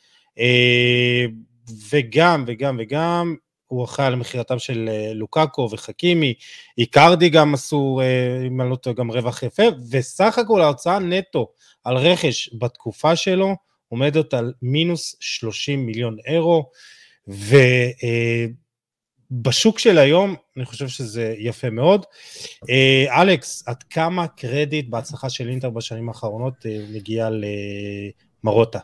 וגם וגם וגם הוא אחראי על מכירתם של אה, לוקאקו וחכימי, איקרדי גם עשו, אה, אם אני לא טועה, גם רווח יפה, וסך הכל ההוצאה נטו על רכש בתקופה שלו עומדת על מינוס 30 מיליון אירו, ו... אה, בשוק של היום, אני חושב שזה יפה מאוד. אה, אלכס, עד כמה קרדיט בהצלחה של אינטר בשנים האחרונות אה, מגיע למרוטה?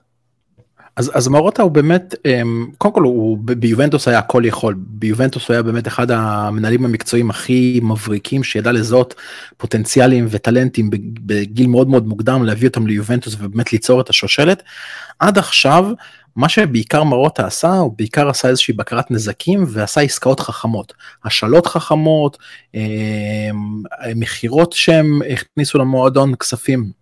אז, אז מרוטה הוא באמת, אמ, קודם כל הוא ביובנטוס היה הכל יכול, ביובנטוס הוא היה באמת אחד המנהלים המקצועיים הכי מבריקים שידע לזהות פוטנציאלים וטלנטים בגיל מאוד מאוד מוקדם, להביא אותם ליובנטוס ובאמת ליצור את השושלת. עד עכשיו מה שבעיקר מרוטה עשה, הוא בעיקר עשה איזושהי בקרת נזקים ועשה עסקאות חכמות. השאלות חכמות, אה, מכירות שהם הכניסו למועדון כספים.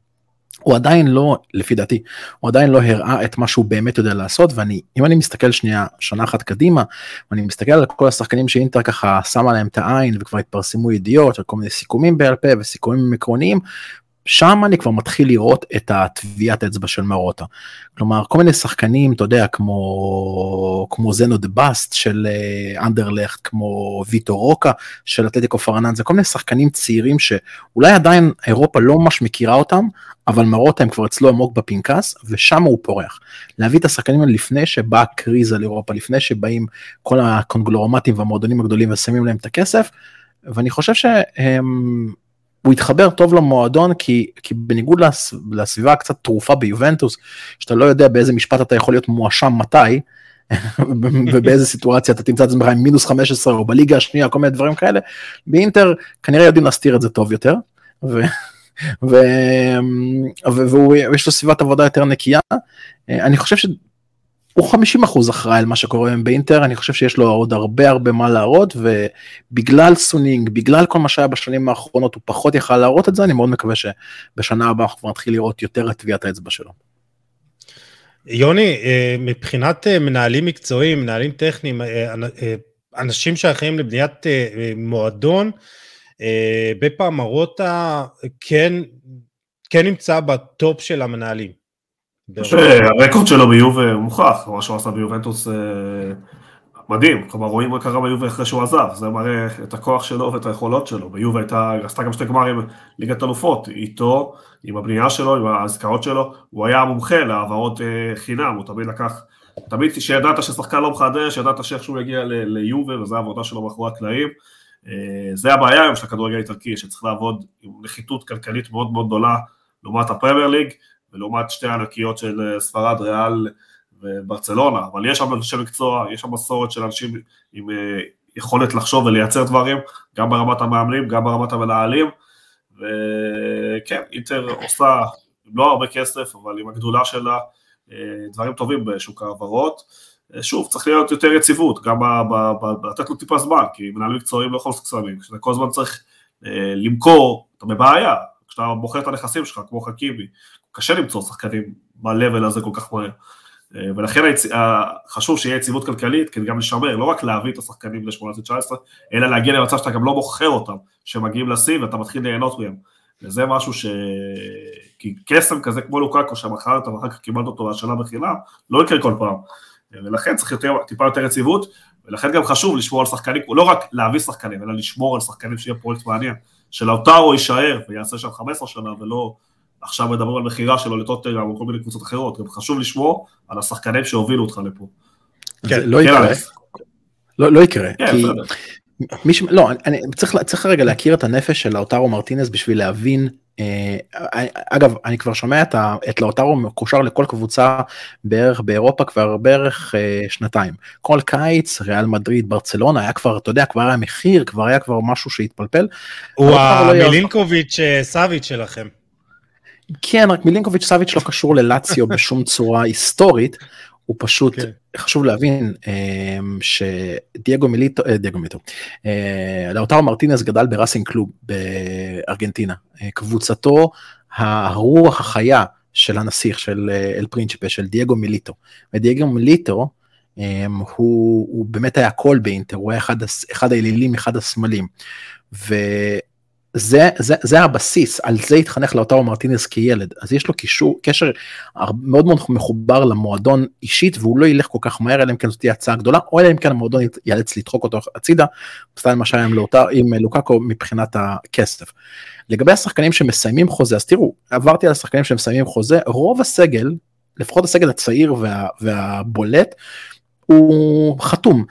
הוא עדיין לא, לפי דעתי, הוא עדיין לא הראה את מה שהוא באמת יודע לעשות, ואני, אם אני מסתכל שנייה, שנה אחת קדימה, ואני מסתכל על כל השחקנים שאינטר ככה שמה להם את העין וכבר התפרסמו ידיעות, על כל מיני סיכומים בעל פה וסיכומים עקרוניים, שם אני כבר מתחיל לראות את הטביעת אצבע של מרוטה. כלומר כל מיני שחקנים אתה יודע כמו כמו זנו דה באסט של אה, אנדרלכט כמו ויטו רוקה של אתלטיקו פרננזה כל מיני שחקנים צעירים שאולי עדיין אירופה לא ממש מכירה אותם אבל מרוטה הם כבר אצלו עמוק בפנקס ושם הוא פורח. להביא את השחקנים האלה לפני שבאה קריזה לאירופה לפני שבאים כל הקונגלורמטים והמועדונים הגדולים ושמים להם את הכסף ואני חושב שהם. הוא התחבר טוב למועדון כי, כי בניגוד לס, לסביבה הקצת תרופה ביובנטוס, שאתה לא יודע באיזה משפט אתה יכול להיות מואשם מתי, ובאיזה סיטואציה אתה תמצא את עצמך עם מינוס 15 או בליגה השנייה, כל מיני דברים כאלה, באינטר כנראה יודעים להסתיר את זה טוב יותר. ויש לו סביבת עבודה יותר נקייה. אני חושב הוא 50 אחוז אחראי על מה שקורה היום באינטר, אני חושב שיש לו עוד הרבה הרבה מה להראות, ובגלל סונינג, בגלל כל מה שהיה בשנים האחרונות, הוא פחות יכל להראות את זה, אני מאוד מקווה שבשנה הבאה אנחנו נתחיל לראות יותר את טביעת האצבע שלו. יוני, אה, מבחינת אה, מנהלים מקצועיים, מנהלים טכניים, אה, אנשים שאחראים לבניית מועדון, בפעם מרוטה כן, כן נמצא בטופ של המנהלים. הרקורד שלו ביובה מוכח, מה שהוא עשה ביובנטוס אה, מדהים, כלומר רואים מה קרה ביובה אחרי שהוא עזב, זה מראה את הכוח שלו ואת היכולות שלו, ביובה הייתה, עשתה גם שתי גמרים ליגת אלופות, איתו, עם הבנייה שלו, עם ההזכרות שלו, הוא היה מומחה להעברות אה, חינם, הוא תמיד לקח, תמיד כשידעת ששחקן לא מחדש, ידעת שאיכשהו יגיע ליובה, וזו העבודה שלו מאחורי הקלעים, אה, זה הבעיה היום של הכדורגל האיטלקי, שצריך לעבוד עם נחיתות כלכלית מאוד מאוד גדולה לעומת הפרמייר ליג, ולעומת שתי ענקיות של אה, ספרד, ריאל וברצלונה, אבל יש שם אנשי מקצוע, יש שם מסורת של אנשים עם אה, יכולת לחשוב ולייצר דברים, גם ברמת המאמנים, גם ברמת המנהלים, וכן, אינטר עושה לא הרבה כסף, אבל עם הגדולה שלה, אה, דברים טובים בשוק ההעברות. שוב, צריך להיות יותר יציבות, גם לתת לו טיפה זמן, כי מנהלים מקצועיים לא יכולים קסמים, כשאתה כל הזמן צריך למכור, אתה בבעיה, כשאתה מוכר את הנכסים שלך, כמו חכימי, קשה למצוא שחקנים ב-level הזה כל כך מהר. אה, ולכן חשוב שיהיה יציבות כלכלית כדי גם לשמר, לא רק להביא את השחקנים ל-18-19, אלא להגיע למצב שאתה גם לא מוכר אותם, שמגיעים לשיא ואתה מתחיל ליהנות מהם. וזה משהו ש... כי קסם כזה כמו לוקקו שמכרת ואחר כך קיבלת אותו השנה בחינם, לא יקרה כל פעם. ולכן צריך יותר, טיפה יותר יציבות, ולכן גם חשוב לשמור על שחקנים, לא רק להביא שחקנים, אלא לשמור על שחקנים שיהיה פרויקט מעניין, שלאוטרו יישאר ויעשה שם 15 שנה ולא עכשיו מדברים על מכירה שלו לטוטנאם או כל מיני קבוצות אחרות, גם חשוב לשמור על השחקנים שהובילו אותך לפה. כן, לא כן, יקרה. לא, לא יקרה, כן, כי בסדר. מי ש... לא, אני, אני צריך, צריך רגע להכיר את הנפש של לאוטרו מרטינס בשביל להבין. אה, אגב, אני כבר שומע את, ה, את לאוטרו מקושר לכל קבוצה בערך באירופה כבר בערך אה, שנתיים. כל קיץ, ריאל מדריד, ברצלונה, היה כבר, אתה יודע, כבר היה מחיר, כבר היה כבר משהו שהתפלפל. הוא לאוטרו לא אה, סאביץ' שלכם. כן, רק מילינקוביץ' סאביץ' לא קשור ללאציו בשום צורה היסטורית. הוא פשוט, כן. חשוב להבין אה, שדייגו מיליטו, אה, דייגו מיליטו, אה, לאוטרו מרטינס גדל בראסינג קלוב בארגנטינה. קבוצתו, הרוח החיה של הנסיך, של אל פרינצ'יפה, של דייגו מיליטו. ודייגו מיליטו, אה, הוא, הוא באמת היה הכל באינטר, הוא היה אחד, אחד האלילים, אחד הסמלים. וזה זה, זה הבסיס, על זה התחנך לאוטרו מרטינס כילד, אז יש לו קישור, קשר מאוד מאוד מחובר למועדון אישית, והוא לא ילך כל כך מהר, אלא אם כן זאת תהיה הצעה גדולה, או אלא אם כן המועדון ייאלץ לדחוק אותו הצידה, סתם מה שהיה עם, לאוטר, עם לוקאקו מבחינת הכסף. לגבי השחקנים שמסיימים חוזה, אז תראו, עברתי על השחקנים שמסיימים חוזה, רוב הסגל, לפחות הסגל הצעיר וה, והבולט, הוא חתום.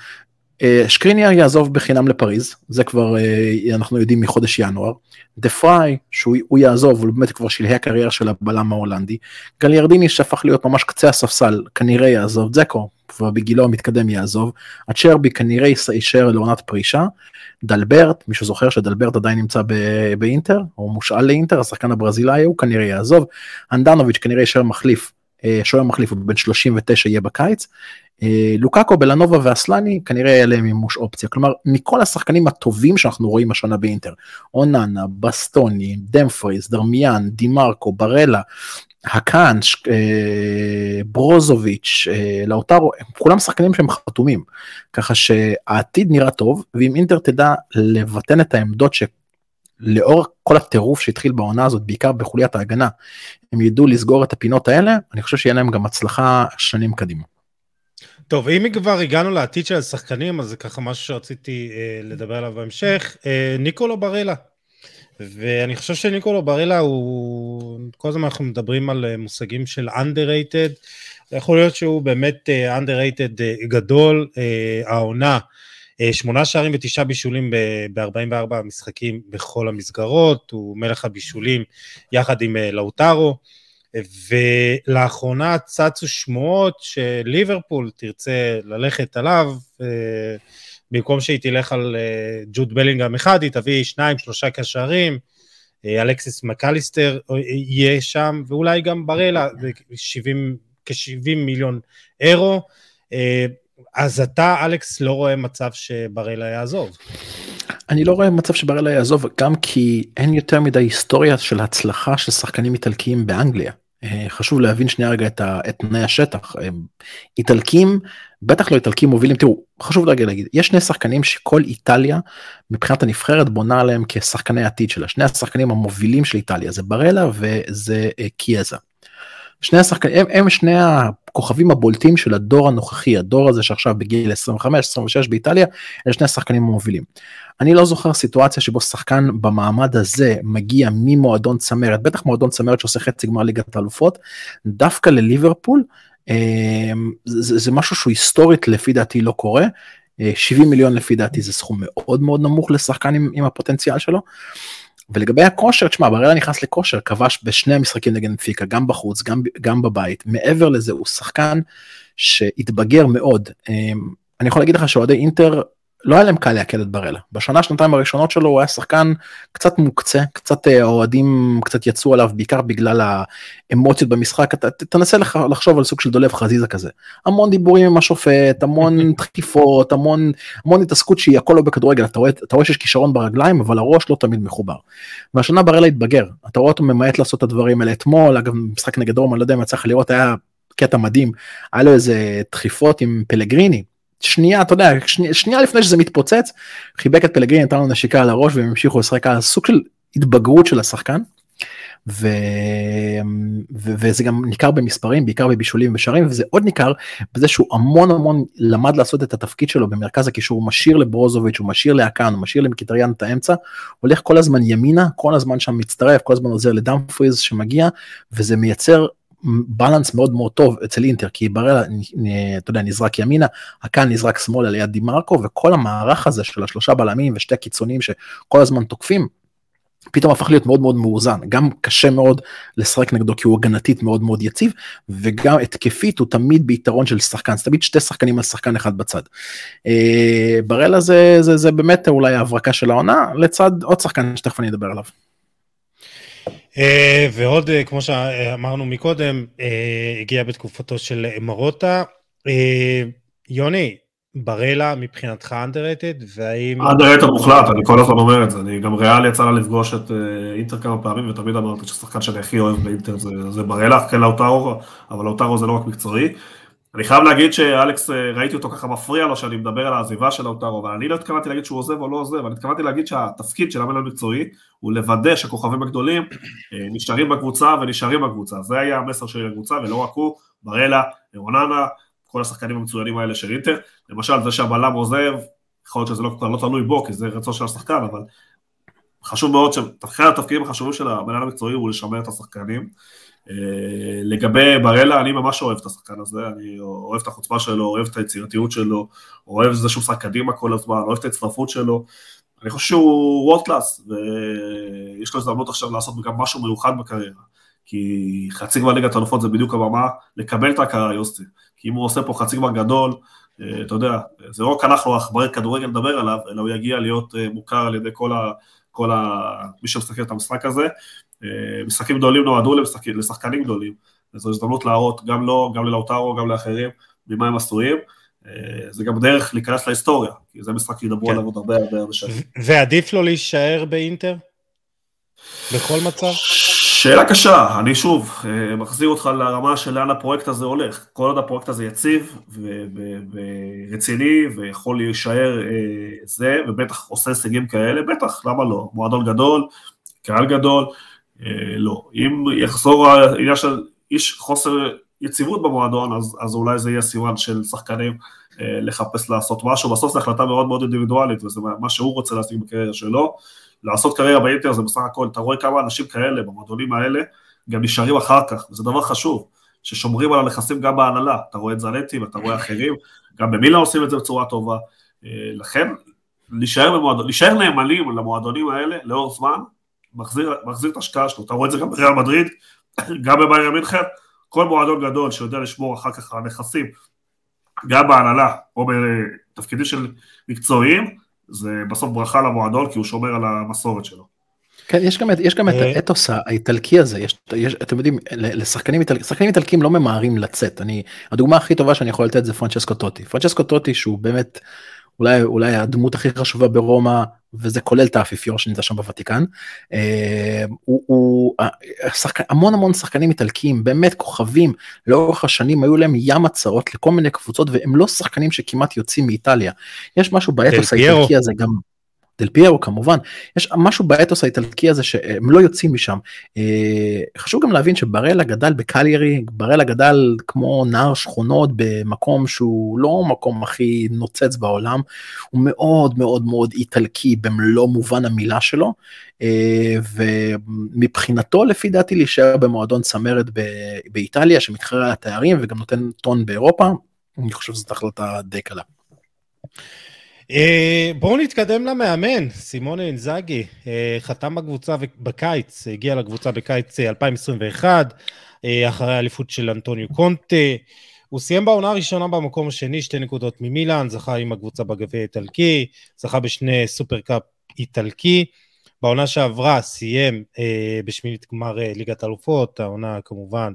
אה, שקריניאר יעזוב בחינם לפריז, זה כבר אה, אנחנו יודעים מחודש ינואר. דה פריי, שהוא הוא יעזוב, הוא באמת כבר שלהי הקריירה של הבלם ההולנדי. גליארדיני שהפך להיות ממש קצה הספסל, כנראה יעזוב. זקו, כבר בגילו המתקדם יעזוב. הצ'רבי כנראה ייש- יישאר לעונת פרישה. דלברט, מישהו זוכר שדלברט עדיין נמצא באינטר, או מושאל לאינטר, השחקן הברזילאי הוא כנראה יעזוב. אנדנוביץ' כנראה יישאר מחליף, אה, שוער מחליף, הוא בן 39 יהיה בקיץ. אה, לוקאקו, בלנובה ואסלני כנראה יהיה להם מימוש אופציה. כלומר, מכל השחקנים הטובים שאנחנו רואים השנה באינטר, אוננה, בסטוני, דמפריז, דרמיאן, דימרקו, ברלה, הקאן, ש- אה, ברוזוביץ', אה, לאוטרו, הם כולם שחקנים שהם חתומים. ככה שהעתיד נראה טוב, ואם אינטר תדע לבטן את העמדות שלאור כל הטירוף שהתחיל בעונה הזאת, בעיקר בחוליית ההגנה, הם ידעו לסגור את הפינות האלה, אני חושב שיהיה להם גם הצלחה שנים קדימה. טוב, אם כבר הגענו לעתיד של השחקנים, אז זה ככה משהו שרציתי אה, לדבר עליו בהמשך. אה, ניקולו ברלה. ואני חושב שניקולו ברלה הוא, כל הזמן אנחנו מדברים על אה, מושגים של underrated, יכול להיות שהוא באמת אה, underrated אה, גדול, העונה, אה, שמונה שערים ותשעה בישולים ב-44 משחקים בכל המסגרות, הוא מלך הבישולים יחד עם אה, לאוטרו. ולאחרונה צצו שמועות שליברפול תרצה ללכת עליו, אה, במקום שהיא תלך על אה, ג'וד בלינגהם אחד, היא תביא שניים, שלושה קשרים, אה, אלכסיס מקליסטר אה, יהיה שם, ואולי גם ברלה, זה 70, כ-70 מיליון אירו. אז אתה, אלכס, לא רואה מצב שברלה יעזוב. אני לא רואה מצב שברלה יעזוב, גם כי אין יותר מדי היסטוריה של הצלחה של שחקנים איטלקיים באנגליה. אה, חשוב להבין שנייה רגע את, תנאי השטח. אה, איטלקים, בטח לא איטלקים מובילים, תראו, חשוב רגע להגיד, יש שני שחקנים שכל איטליה מבחינת הנבחרת בונה עליהם כשחקני עתיד שלה. שני השחקנים המובילים של איטליה זה ברלה וזה אה, קיאזה. שני השחקנים, הם, הם שני הכוכבים הבולטים של הדור הנוכחי, הדור הזה שעכשיו בגיל 25-26 באיטליה, אלה שני השחקנים המובילים. אני לא זוכר סיטואציה שבו שחקן במעמד הזה מגיע ממועדון צמרת, בטח מועדון צמרת שעושה חצי גמר ליגת האלופות, דווקא לליברפול, אה, זה, זה משהו שהוא היסטורית לפי דעתי לא קורה. אה, 70 מיליון לפי דעתי זה סכום מאוד מאוד נמוך לשחקן עם, עם הפוטנציאל שלו. ולגבי הכושר, תשמע, ברלה נכנס לכושר, כבש בשני המשחקים נגד נפיקה, גם בחוץ, גם, גם בבית. מעבר לזה, הוא שחקן שהתבגר מאוד. אמ, אני יכול להגיד לך שאוהדי אינטר, לא היה להם קל לעכל את ברלה. בשנה, שנתיים הראשונות שלו הוא היה שחקן קצת מוקצה, קצת אה, האוהדים קצת יצאו עליו, בעיקר בגלל האמוציות במשחק. אתה תנסה לח- לחשוב על סוג של דולב חזיזה כזה. המון דיבורים עם השופט, המון דחיפות, המון, המון התעסקות שהיא הכל לא בכדורגל. אתה רואה, אתה רואה שיש כישרון ברגליים, אבל הראש לא תמיד מחובר. והשנה ברלה התבגר, אתה רואה אותו ממעט לעשות את הדברים האלה אתמול, אגב משחק נגד רומא, אני לא יודע אם יצא לך לראות, היה קטע מדהים, היה לו איזה דחיפות עם פלגריני, שנייה, אתה יודע, שנייה, שנייה לפני שזה מתפוצץ, חיבק את פלגריני, נתן לו נשיקה על הראש והם המשיכו לשחק על סוג של התבגרות של השחקן. ו... ו... וזה גם ניכר במספרים, בעיקר בבישולים ובשערים, וזה עוד ניכר בזה שהוא המון המון למד לעשות את התפקיד שלו במרכז הקישור, הוא משאיר לברוזוביץ', הוא משאיר לאקן, הוא משאיר למקיטריאן את האמצע, הולך כל הזמן ימינה, כל הזמן שם מצטרף, כל הזמן עוזר לדאמפריז שמגיע, וזה מייצר בלנס מאוד מאוד טוב אצל אינטר, כי ברלה, אתה יודע, נזרק ימינה, הקאן נזרק שמאלה ליד דימרקו, וכל המערך הזה של השלושה בלמים ושתי הקיצונים שכל הזמן תוקפים, פתאום הפך להיות מאוד מאוד מאוזן, גם קשה מאוד לשחק נגדו כי הוא הגנתית מאוד מאוד יציב, וגם התקפית הוא תמיד ביתרון של שחקן, זה תמיד שתי שחקנים על שחקן אחד בצד. אה, ברלה זה, זה, זה באמת אולי ההברקה של העונה, לצד עוד שחקן שתכף אני אדבר עליו. אה, ועוד, אה, כמו שאמרנו מקודם, הגיע בתקופתו של מרוטה. יוני, ברלה מבחינתך underrated, והאם... underrated מוחלט, אני כל הזמן אומר את זה, אני גם ריאל יצא לה לפגוש את אינטר כמה פעמים, ותמיד אמרתי ששחקן שאני הכי אוהב באינטר זה, זה ברלה, כן לאוטרו, אבל לאוטרו זה לא רק מקצועי. אני חייב להגיד שאלכס, אה, ראיתי אותו ככה מפריע לו שאני מדבר על העזיבה של לאוטרו, אבל אני לא התכוונתי להגיד שהוא עוזב או לא עוזב, אני התכוונתי להגיד שהתפקיד של המנהל המקצועי הוא לוודא שהכוכבים הגדולים אה, נשארים בקבוצה ונשארים בקבוצה, זה היה המסר שלי לקבוצה, ולא רק הוא, ברלה, רוננה, כל השחקנים המצוינים האלה של אינטר, למשל זה שהבלם עוזב, יכול להיות שזה לא, לא תלוי בו, כי זה רצון של השחקן, אבל חשוב מאוד שאחד התפקידים החשובים של המנהל המקצועי הוא לשמר את השחקנים. אה, לגבי ברלה, אני ממש אוהב את השחקן הזה, אני אוהב את החוצפה שלו, אוהב את היצירתיות שלו, אוהב את זה שהוא משחק קדימה כל הזמן, אוהב את ההצטרפות שלו. אני חושב שהוא וורד קלאס, ויש לו הזדמנות עכשיו לעשות גם משהו מיוחד בקריירה. כי חצי גמר ליגת אלופות זה בדיוק הבמה לקבל את ההכרה יוסי. כי אם הוא עושה פה חצי גמר גדול, אה, אתה יודע, זה לא רק אנחנו עכברי כדורגל נדבר עליו, אלא הוא יגיע להיות אה, מוכר על ידי כל. כל ה... מי שמסתכל את המשחק הזה. אה, משחקים גדולים נועדו למשחק... לשחקנים גדולים, זו הזדמנות להראות גם לו, גם ללאוטרו, גם לאחרים, ממה הם עשויים. זה גם דרך להיכנס להיסטוריה, כי זה משחק שידברו כן. עליו עוד הרבה הרבה הרבה שנים. ועדיף לו להישאר באינטר? בכל מצב? שאלה קשה, אני שוב אה, מחזיר אותך לרמה של לאן הפרויקט הזה הולך. כל עוד הפרויקט הזה יציב ורציני ויכול להישאר אה, זה, ובטח עושה הישגים כאלה, בטח, למה לא? מועדון גדול, קהל גדול, אה, לא. אם יחזור העניין של איש חוסר יציבות במועדון, אז, אז אולי זה יהיה סימן של שחקנים לחפש לעשות משהו. בסוף זו החלטה מאוד מאוד אינדיבידואלית, וזה מה שהוא רוצה להשיג בקריירה שלו. לעשות קריירה באינטר זה בסך הכל, אתה רואה כמה אנשים כאלה במועדונים האלה גם נשארים אחר כך, וזה דבר חשוב, ששומרים על הנכסים גם בהנהלה, אתה רואה את זנטי ואתה רואה אחרים, גם במילה עושים את זה בצורה טובה, אה, לכן להישאר, במועד... להישאר נאמנים למועדונים האלה לאור זמן, מחזיר, מחזיר את ההשקעה שלו, אתה רואה את זה גם בריאל מדריד, גם בביירן מינכן, כל מועדון גדול שיודע לשמור אחר כך על הנכסים, גם בהנהלה או בתפקידים של מקצועיים, זה בסוף ברכה למועדון כי הוא שומר על המסורת שלו. כן, יש גם, יש גם את אה, האתוס האיטלקי הזה, יש, יש, אתם יודעים, לשחקנים איטלקים, שחקנים איטלקים לא ממהרים לצאת, אני, הדוגמה הכי טובה שאני יכול לתת זה פרנצ'סקו טוטי, פרנצ'סקו טוטי שהוא באמת אולי, אולי הדמות הכי חשובה ברומא, וזה כולל את האפיפיור שנמצא שם בוותיקן. אה, הוא, הוא אה, שחק, המון המון שחקנים איטלקיים, באמת כוכבים, לאורך השנים היו להם ים הצעות לכל מיני קבוצות, והם לא שחקנים שכמעט יוצאים מאיטליה. יש משהו באתוס האיטלקי הזה גם. דל פיירו כמובן, יש משהו באתוס האיטלקי הזה שהם לא יוצאים משם. אה, חשוב גם להבין שברלה גדל בקליירי, ברלה גדל כמו נער שכונות במקום שהוא לא המקום הכי נוצץ בעולם, הוא מאוד מאוד מאוד איטלקי במלוא מובן המילה שלו, אה, ומבחינתו לפי דעתי להישאר במועדון צמרת באיטליה שמתחרה על התארים וגם נותן טון באירופה, אני חושב שזאת החלטה די קלה. אה, בואו נתקדם למאמן, סימון אינזאגי, אה, חתם בקבוצה בקיץ, הגיע לקבוצה בקיץ 2021, אה, אחרי האליפות של אנטוניו קונטה. הוא סיים בעונה הראשונה במקום השני, שתי נקודות ממילאן, זכה עם הקבוצה בגביע האיטלקי, זכה בשני סופרקאפ איטלקי. בעונה שעברה סיים אה, בשמינית גמר אה, ליגת אלופות, העונה כמובן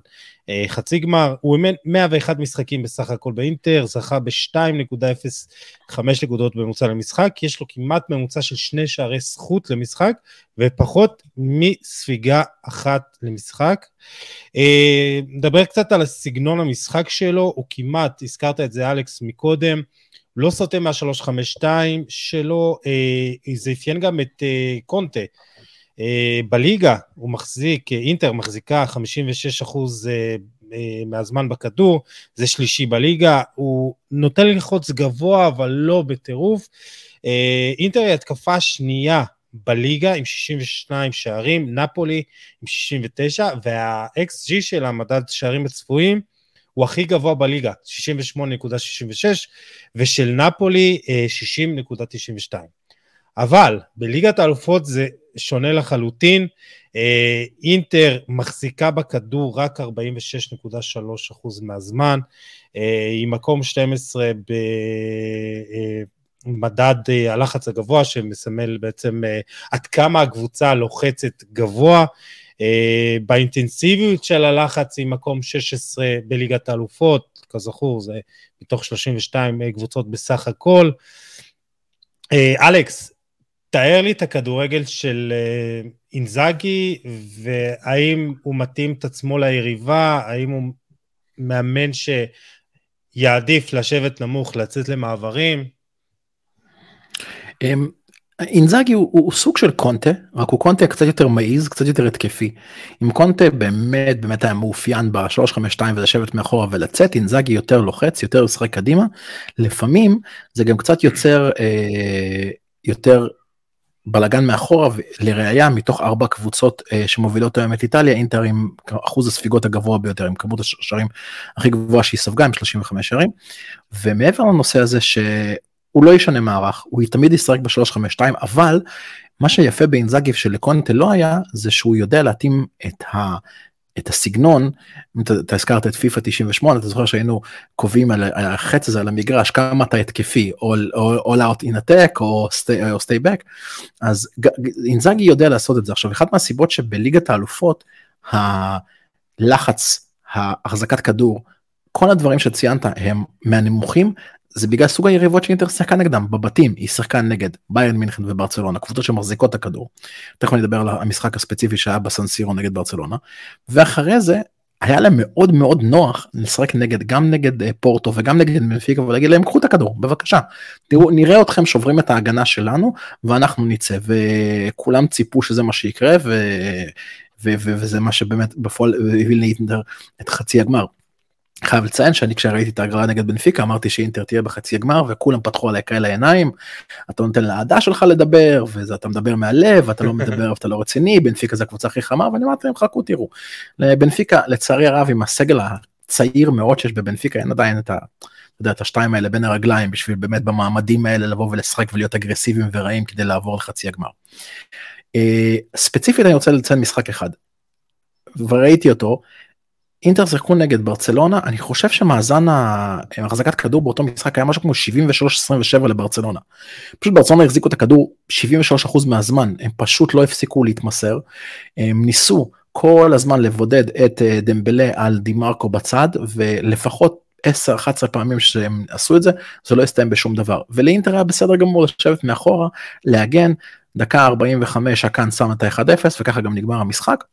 אה, חצי גמר, הוא אימן 101 משחקים בסך הכל באינטר, זכה ב-2.05 נקודות בממוצע למשחק, יש לו כמעט ממוצע של שני שערי זכות למשחק, ופחות מספיגה אחת למשחק. אה, נדבר קצת על הסגנון המשחק שלו, הוא כמעט, הזכרת את זה אלכס מקודם, לא סוטה מה-352 שלו, אה, זה אפיין גם את אה, קונטה. אה, בליגה הוא מחזיק, אה, אינטר מחזיקה 56 אחוז אה, אה, מהזמן בכדור, זה שלישי בליגה, הוא נותן ללחוץ גבוה אבל לא בטירוף. אה, אינטר היא התקפה שנייה בליגה עם 62 שערים, נפולי עם 69, וה-XG של המדד שערים הצפויים הוא הכי גבוה בליגה, 68.66, ושל נפולי 60.92. אבל בליגת האלופות זה שונה לחלוטין, אינטר מחזיקה בכדור רק 46.3% מהזמן, היא מקום 12 במדד הלחץ הגבוה, שמסמל בעצם עד כמה הקבוצה לוחצת גבוה, באינטנסיביות של הלחץ היא מקום 16 בליגת האלופות, כזכור זה מתוך 32 קבוצות בסך הכל. אלכס, תאר לי את הכדורגל של אינזאגי, והאם הוא מתאים את עצמו ליריבה, האם הוא מאמן שיעדיף לשבת נמוך, לצאת למעברים? אינזאגי הוא, הוא סוג של קונטה, רק הוא קונטה קצת יותר מעיז, קצת יותר התקפי. אם קונטה באמת באמת היה מאופיין ב-352 ולשבת מאחורה ולצאת, אינזאגי יותר לוחץ, יותר לשחק קדימה. לפעמים זה גם קצת יוצר אה, יותר בלאגן מאחורה, לראיה מתוך ארבע קבוצות אה, שמובילות היום את איטליה, אינטר עם אחוז הספיגות הגבוה ביותר, עם כמות השערים הכי גבוהה שהיא ספגה, עם 35 שערים. ומעבר לנושא הזה שהוא לא ישנה מערך, הוא תמיד ישחק ב-352, אבל מה שיפה באינזאגי שלקונטה לא היה, זה שהוא יודע להתאים את ה... את הסגנון, אתה, אתה הזכרת את פיפא 98, אתה זוכר שהיינו קובעים על, על החץ הזה על המגרש, כמה אתה התקפי, או all out in attack או stay, או stay back, אז אינזאגי יודע לעשות את זה. עכשיו, אחת מהסיבות שבליגת האלופות, הלחץ, ההחזקת כדור, כל הדברים שציינת הם מהנמוכים, זה בגלל סוג היריבות שאינטר שיחקה נגדם בבתים היא שיחקה נגד ביירן מינכן וברצלונה קבוצות שמחזיקות את הכדור. תכף אני אדבר על המשחק הספציפי שהיה בסנסירו נגד ברצלונה ואחרי זה היה להם מאוד מאוד נוח לשחק נגד גם נגד אה, פורטו וגם נגד מנפיקה ולהגיד להם קחו את הכדור בבקשה תראו נראה אתכם שוברים את ההגנה שלנו ואנחנו נצא וכולם ציפו שזה מה שיקרה ו... ו... ו... וזה מה שבאמת בפועל הביא לאינטר את חצי הגמר. חייב לציין שאני כשראיתי את ההגרלה נגד בנפיקה אמרתי שאינטר תהיה בחצי הגמר וכולם פתחו עליי כאלה עיניים. אתה נותן לאהדה שלך לדבר ואתה מדבר מהלב אתה לא מדבר ואתה לא רציני בנפיקה זה הקבוצה הכי חמה ואני אמרתי להם חכו תראו. בנפיקה לצערי הרב עם הסגל הצעיר מאוד שיש בבנפיקה אין עדיין את ה... יודע, את השתיים האלה בין הרגליים בשביל באמת במעמדים האלה לבוא ולשחק ולהיות אגרסיביים ורעים כדי לעבור לחצי הגמר. אה, ספציפית אני רוצה לציין משחק אחד. וראיתי אותו אינטר שיחקו נגד ברצלונה אני חושב שמאזן החזקת כדור באותו משחק היה משהו כמו 73-27 לברצלונה. פשוט ברצלונה החזיקו את הכדור 73% מהזמן הם פשוט לא הפסיקו להתמסר. הם ניסו כל הזמן לבודד את אה, דמבלה על דימרקו בצד ולפחות 10-11 פעמים שהם עשו את זה זה לא הסתיים בשום דבר ולאינטר היה בסדר גמור לשבת מאחורה להגן דקה 45 הקאן שם את ה-1-0 וככה גם נגמר המשחק.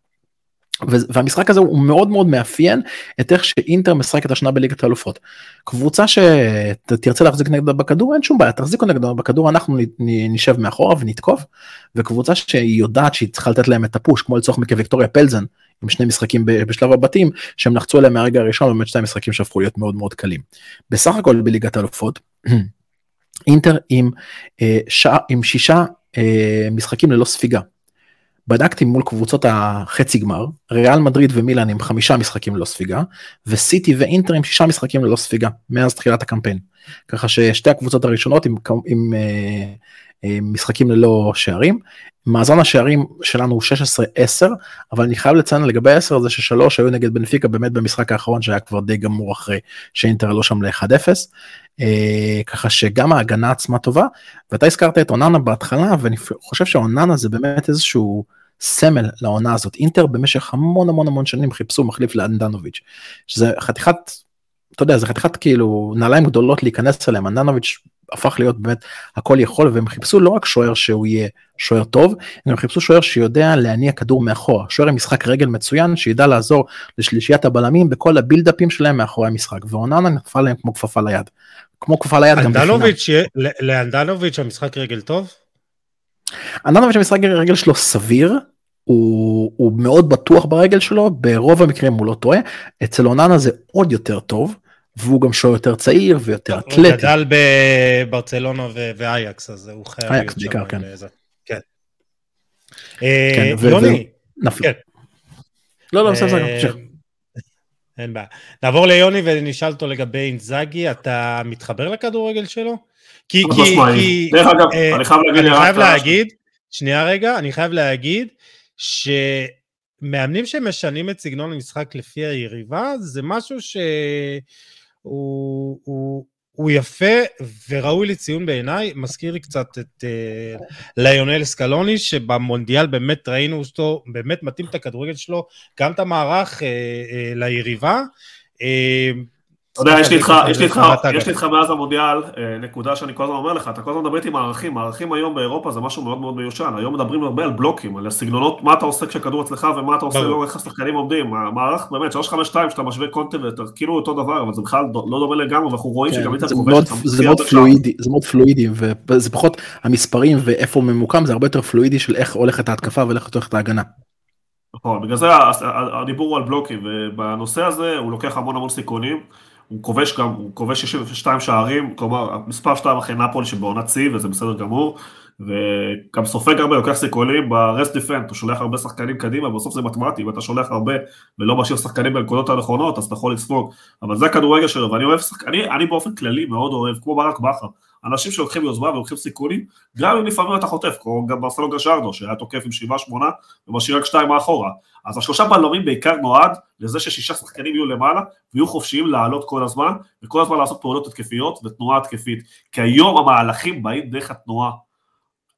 והמשחק הזה הוא מאוד מאוד מאפיין את איך שאינטר משחקת השנה בליגת האלופות. קבוצה שתרצה להחזיק נגדה בכדור אין שום בעיה תחזיקו נגדה בכדור אנחנו נשב מאחורה ונתקוף וקבוצה שהיא יודעת שהיא צריכה לתת להם את הפוש כמו לצורך מקוויקטוריה פלזן עם שני משחקים בשלב הבתים שהם לחצו עליהם מהרגע הראשון באמת שני משחקים שהפכו להיות מאוד מאוד קלים. בסך הכל בליגת האלופות אינטר עם, אה, שע, עם שישה אה, משחקים ללא ספיגה בדקתי מול קבוצות החצי גמר, ריאל מדריד ומילאן עם חמישה משחקים ללא ספיגה, וסיטי ואינטר עם שישה משחקים ללא ספיגה, מאז תחילת הקמפיין. ככה ששתי הקבוצות הראשונות עם, עם, עם, אה, עם משחקים ללא שערים. מאזן השערים שלנו הוא 16-10, אבל אני חייב לציין לגבי 10 זה ששלוש היו נגד בנפיקה באמת במשחק האחרון שהיה כבר די גמור אחרי שאינטר עלו שם ל-1-0. אה, ככה שגם ההגנה עצמה טובה, ואתה הזכרת את אוננה בהתחלה, ואני חושב שאוננה זה באמת איזשהו סמל לעונה הזאת. אינטר במשך המון המון המון שנים חיפשו מחליף לאנדנוביץ', שזה חתיכת, אתה יודע, זה חתיכת כאילו נעליים גדולות להיכנס אליהם, אנדנוביץ' הפך להיות באמת הכל יכול, והם חיפשו לא רק שוער שהוא יהיה שוער טוב, הם חיפשו שוער שיודע להניע כדור מאחורה, שוער עם משחק רגל מצוין, שידע לעזור לשלישיית הבלמים בכל הבילדאפים שלהם מאחורי המשחק, ואוננה נפל להם כמו כפפה ליד. כמו כפפה ליד גם בחינם. לאנדנוביץ' המשחק רגל טוב? אנדנוביץ' המשחק הרגל שלו סביר, הוא, הוא מאוד בטוח ברגל שלו, ברוב המקרים הוא לא טועה, אצל אוננה זה עוד יותר טוב, והוא גם שוער יותר צעיר ויותר אתלטי. הוא גדל בברצלונה ואייקס, אז הוא חייב להיות שם. בעיקר, כן. באיזה... כן. אה, כן, ו- יוני, נפל. כן. לא, לא, בסדר, בסדר, אה, תמשיך. אין בעיה. נעבור ליוני ונשאל אותו לגבי אינזאגי, אתה מתחבר לכדורגל שלו? כי, כי. כי, דרך אגב, אה, אני חייב להגיד... אני חייב ה- להגיד, שנייה רגע, אני חייב להגיד שמאמנים שמשנים את סגנון המשחק לפי היריבה, זה משהו שהוא הוא, הוא יפה וראוי לציון בעיניי, מזכיר לי קצת את uh, ליונל סקלוני, שבמונדיאל באמת ראינו אותו, באמת מתאים את הכדורגל שלו, גם את המערך uh, uh, ליריבה. Uh, אתה יודע, יש לי איתך, יש לי איתך. יש לי איתך מאז המונדיאל, אה, נקודה שאני כל הזמן אומר לך, אתה כל הזמן מדבר איתי מערכים, מערכים היום באירופה זה משהו מאוד מאוד מיושן, היום מדברים הרבה על בלוקים, על הסגנונות, מה אתה עושה כשהכדור אצלך ומה אתה עושה. לא איך השחקנים עומדים, המערך באמת, 352 שאתה משווה ואתה כאילו אותו דבר, אבל זה בכלל לא דומה לגמרי, ואנחנו רואים כן, שגם איתה זה כובש, מאוד- זה. פלואידי, זה מאוד פלואידי, וזה פחות המספרים ואיפה הוא ממוקם, זה הרבה יותר פלואידי של איך הולכת ההתקפה ואיך הולכת ההגנה. נכון, בגלל זה הדיבור הוא על בלוקים, ובנושא הזה הוא לוקח המון המון סיכונים, הוא כובש גם, הוא כובש 62 שערים, כלומר, מספר 2 אחרי נפולי שבעונת שיא, וזה בסדר גמור, וגם סופג הרבה, לוקח סיכונים ברסט דיפנט, הוא שולח הרבה שחקנים קדימה, בסוף זה מתמטי, אם אתה שולח הרבה ולא משאיר שחקנים בנקודות הנכונות, אז אתה יכול לספוג, אבל זה הכדורגל שלו, ואני אוהב, שחק... אני, אני באופן כללי מאוד אוהב, כמו ברק בכר, אנשים שלוקחים יוזמה ולוקחים סיכונים, גם אם לפעמים אתה חוטף, כמו גם ברסלו גשרדו, שהיה תוקף עם 7-8 ומשאיר רק 2 מאחורה, אז השלושה בלמים בעיקר נועד לזה ששישה שחקנים יהיו למעלה ויהיו חופשיים לעלות כל הזמן וכל הזמן לעשות פעולות התקפיות ותנועה התקפית. כי היום המהלכים באים דרך התנועה.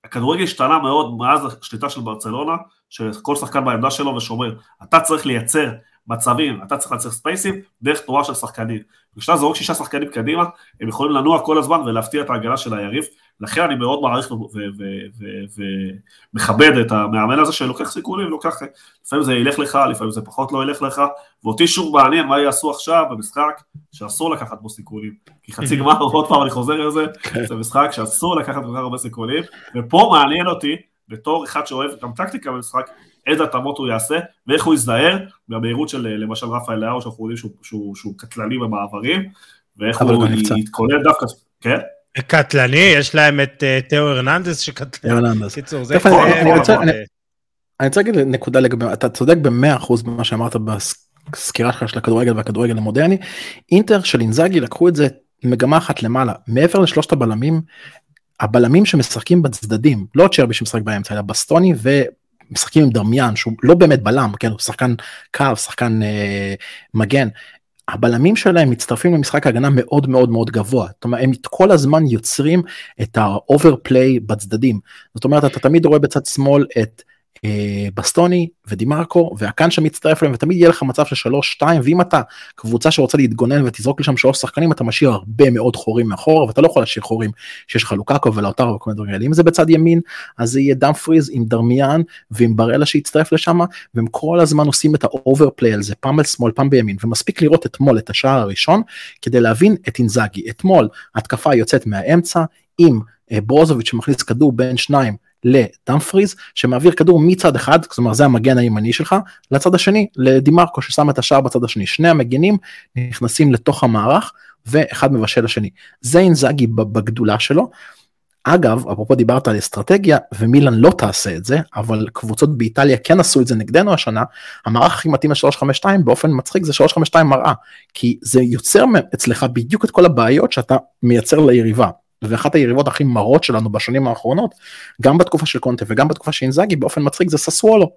הכדורגל השתנה מאוד מאז השליטה של ברצלונה שכל שחקן בעמדה שלו ושומר. אתה צריך לייצר מצבים, אתה צריך לייצר ספייסים דרך תנועה של שחקנים. כשאתה זורק שישה שחקנים קדימה הם יכולים לנוע כל הזמן ולהפתיע את ההגנה של היריב. לכן אני מאוד מעריך ומכבד את המאמן הזה שלוקח סיכונים, לוקח, לפעמים זה ילך לך, לפעמים זה פחות לא ילך לך, ואותי שוב מעניין מה יעשו עכשיו במשחק שאסור לקחת בו סיכונים, כי חצי גמר, עוד פעם אני חוזר לזה, זה משחק שאסור לקחת כל כך הרבה סיכונים, ופה מעניין אותי, בתור אחד שאוהב גם טקטיקה במשחק, איזה התאמות הוא יעשה, ואיך הוא יזדהר מהמהירות של למשל רפאל לאהו, שאנחנו יודעים שהוא, שהוא, שהוא קטלני במעברים, ואיך הוא. יתכונן דווקא, כן? קטלני, יש להם את אה, תאו הרננדס שקטלני. אני רוצה להגיד נקודה לגבי, אתה צודק במאה אחוז במה שאמרת בסקירה שלך של הכדורגל והכדורגל המודרני. אינטר של אינזאגי לקחו את זה מגמה אחת למעלה, מעבר לשלושת הבלמים, הבלמים שמשחקים בצדדים, לא צ'רבי שמשחק באמצע, אלא בסטוני ומשחקים עם דרמיאן שהוא לא באמת בלם, כן, הוא שחקן קו, שחקן אה, מגן. הבלמים שלהם מצטרפים למשחק ההגנה מאוד מאוד מאוד גבוה, זאת אומרת הם כל הזמן יוצרים את ה overplay בצדדים, זאת אומרת אתה תמיד רואה בצד שמאל את בסטוני ודימרקו והאקאן שמצטרף אליהם ותמיד יהיה לך מצב של שלוש שתיים ואם אתה קבוצה שרוצה להתגונן ותזרוק לשם שלוש שחקנים אתה משאיר הרבה מאוד חורים מאחורה ואתה לא יכול להשאיר חורים שיש לך לוקאקו ולאוטרו וכל מיני דברים כאלה. אם זה בצד ימין אז זה יהיה דאמפריז עם דרמיאן ועם בראלה שיצטרף לשם והם כל הזמן עושים את ה overplay על זה פעם על שמאל פעם בימין ומספיק לראות אתמול את השער הראשון כדי להבין את אינזאגי. אתמול התקפה יוצאת מהאמצע עם אה, ברוזוביץ' שמכניס כדור בין שניים לדאמפריז שמעביר כדור מצד אחד, אומרת זה המגן הימני שלך, לצד השני לדימרקו ששם את השער בצד השני. שני המגנים נכנסים לתוך המערך ואחד מבשל לשני. זה אינזאגי בגדולה שלו. אגב, אפרופו דיברת על אסטרטגיה ומילן לא תעשה את זה, אבל קבוצות באיטליה כן עשו את זה נגדנו השנה, המערך הכי מתאים ל-352 באופן מצחיק זה 352 מראה, כי זה יוצר אצלך בדיוק את כל הבעיות שאתה מייצר ליריבה. ואחת היריבות הכי מרות שלנו בשנים האחרונות, גם בתקופה של קונטה וגם בתקופה של אינזאגי, באופן מצחיק זה ססוולו.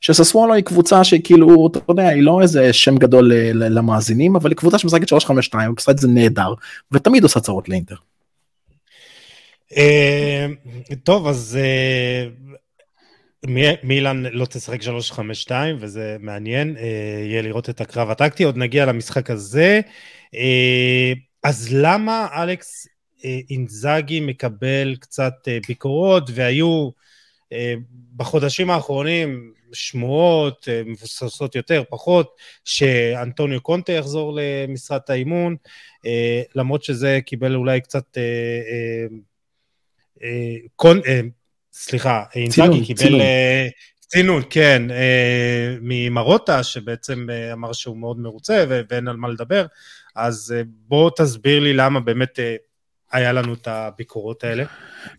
שססוולו היא קבוצה שכאילו, אתה יודע, היא לא איזה שם גדול למאזינים, אבל היא קבוצה שמשחקת 352, עושה את זה נהדר, ותמיד עושה צרות לאינטר. טוב, אז מילאן לא תשחק 352, וזה מעניין, יהיה לראות את הקרב הטקטי, עוד נגיע למשחק הזה. אז למה אלכס אינזאגי מקבל קצת ביקורות, והיו בחודשים האחרונים שמועות מבוססות יותר, פחות, שאנטוניו קונטה יחזור למשרת האימון, למרות שזה קיבל אולי קצת... קונ... סליחה, אינזאגי קיבל... צינון. צינון, כן, ממרוטה, שבעצם אמר שהוא מאוד מרוצה ואין על מה לדבר, אז בוא תסביר לי למה באמת היה לנו את הביקורות האלה.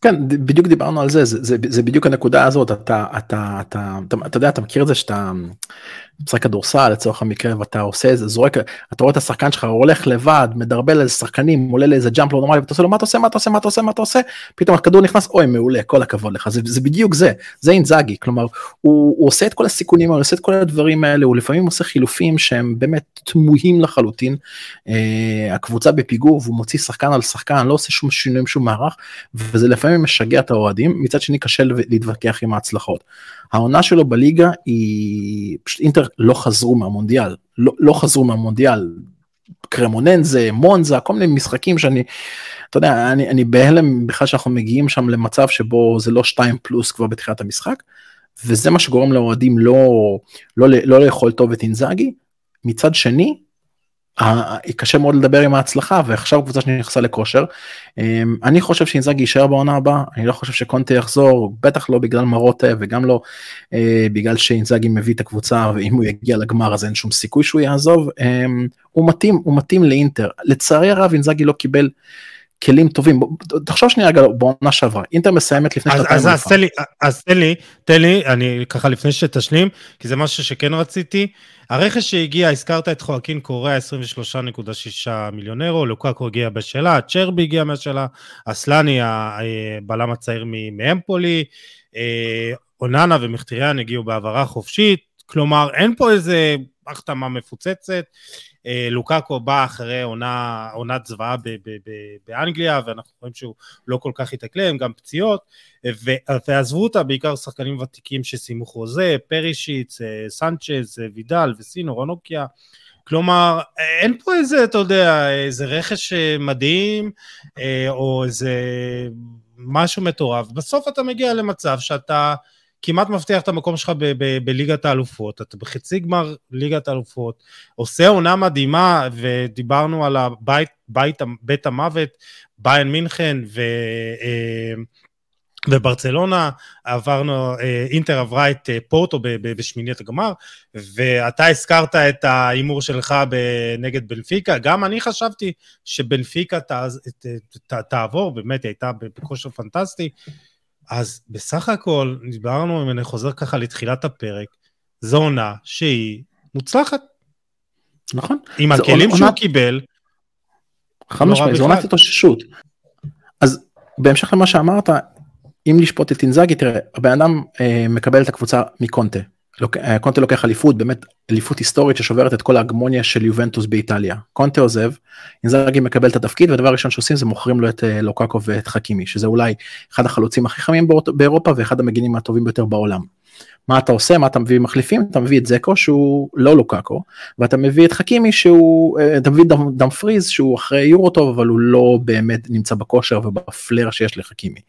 כן, בדיוק דיברנו על זה, זה, זה, זה בדיוק הנקודה הזאת, אתה, אתה, אתה, אתה, אתה יודע, אתה מכיר את זה שאתה משחק כדורסל לצורך המקרה ואתה עושה איזה זורק, אתה רואה את השחקן שלך, הולך לבד, מדרבל איזה שחקנים, עולה לאיזה ג'אמפ לא נורמלי, ואתה עושה לו מה אתה עושה, מה אתה עושה, מה אתה עושה, מה אתה עושה, פתאום הכדור נכנס, אוי מעולה, כל הכבוד לך, זה, זה בדיוק זה, זה אינזאגי, כלומר, הוא, הוא עושה את כל הסיכונים, הוא עושה את כל הדברים האלה, הוא לפעמים עושה חילופים שהם באמת תמוהים לחלוטין, אה, הקבוצה בפיגור והוא מוציא שחקן על שחקן, לא עושה שום שינויים, שום מערך, וזה לפעמים משגע את האוהדים, מצד שני קשה להתווכח עם ההצלחות. העונה שלו בליגה היא, פשוט אינטר לא חזרו מהמונדיאל, לא, לא חזרו מהמונדיאל, קרמוננזה, מונזה, כל מיני משחקים שאני, אתה יודע, אני, אני בהלם בכלל שאנחנו מגיעים שם למצב שבו זה לא 2 פלוס כבר בתחילת המשחק, וזה מה שגורם לאוהדים לא, לא, לא, לא לאכול טוב את אינזאגי. מצד שני, קשה מאוד לדבר עם ההצלחה ועכשיו קבוצה שנכנסה לכושר. אמ, אני חושב שאינזאגי יישאר בעונה הבאה, אני לא חושב שקונטה יחזור, בטח לא בגלל מרוטה וגם לא אה, בגלל שאינזאגי מביא את הקבוצה ואם הוא יגיע לגמר אז אין שום סיכוי שהוא יעזוב. אמ, הוא מתאים, הוא מתאים לאינטר. לצערי הרב אינזאגי לא קיבל כלים טובים. תחשוב שנייה רגע בעונה שעברה, אינטר מסיימת לפני שנתיים. אז, אז, תן לי, אז תן לי, תן לי, אני ככה לפני שתשלים, כי זה משהו שכן רציתי. הרכש שהגיע, הזכרת את חואקין קוריאה, 23.6 מיליון אירו, לוקקו הגיע בשאלה, צ'רבי הגיע מהשאלה, אסלני, הבלם הצעיר מאמפולי, אה, אוננה ומחטיריאן הגיעו בהעברה חופשית, כלומר אין פה איזה החתמה מפוצצת. אה, לוקאקו בא אחרי עונה, עונת זוועה באנגליה, ואנחנו רואים שהוא לא כל כך התאקלם, גם פציעות, ועזבו אותה בעיקר שחקנים ותיקים שסיימו חוזה, פרישיץ, אה, סנצ'ז, אה, וידל וסינו, רונוקיה, כלומר, אין פה איזה, אתה יודע, איזה רכש מדהים, או איזה משהו מטורף. בסוף אתה מגיע למצב שאתה כמעט מבטיח את המקום שלך בליגת האלופות, אתה בחצי גמר ליגת האלופות, עושה עונה מדהימה, ודיברנו על הבית, בית, בית המוות, ביין מינכן, ו... אה, וברצלונה עברנו, אה, אינטר עברה את אה, פורטו בשמינית הגמר, ואתה הזכרת את ההימור שלך נגד בנפיקה, גם אני חשבתי שבנפיקה תעבור, באמת היא הייתה בכושר פנטסטי, אז בסך הכל, דיברנו, אם אני חוזר ככה לתחילת הפרק, זו עונה שהיא מוצלחת. נכון. עם הכלים עונה... שהוא קיבל. חד לא משמעית, זו עונת התאוששות. אז בהמשך למה שאמרת, אם נשפוט את אינזאגי, תראה, הבן אדם אה, מקבל את הקבוצה מקונטה. אה, קונטה לוקח אליפות, באמת אליפות היסטורית ששוברת את כל ההגמוניה של יובנטוס באיטליה. קונטה עוזב, אינזאגי מקבל את התפקיד והדבר הראשון שעושים זה מוכרים לו את אה, לוקאקו ואת חכימי, שזה אולי אחד החלוצים הכי חמים באירופה ואחד המגינים הטובים ביותר בעולם. מה אתה עושה, מה אתה מביא מחליפים, אתה מביא את זקו שהוא לא לוקאקו, ואתה מביא את חכימי שהוא, אה, אתה מביא דם, פריז שהוא אחרי יורו טוב אבל הוא לא באמת נמצא בכושר ובפלר שיש לחכימי.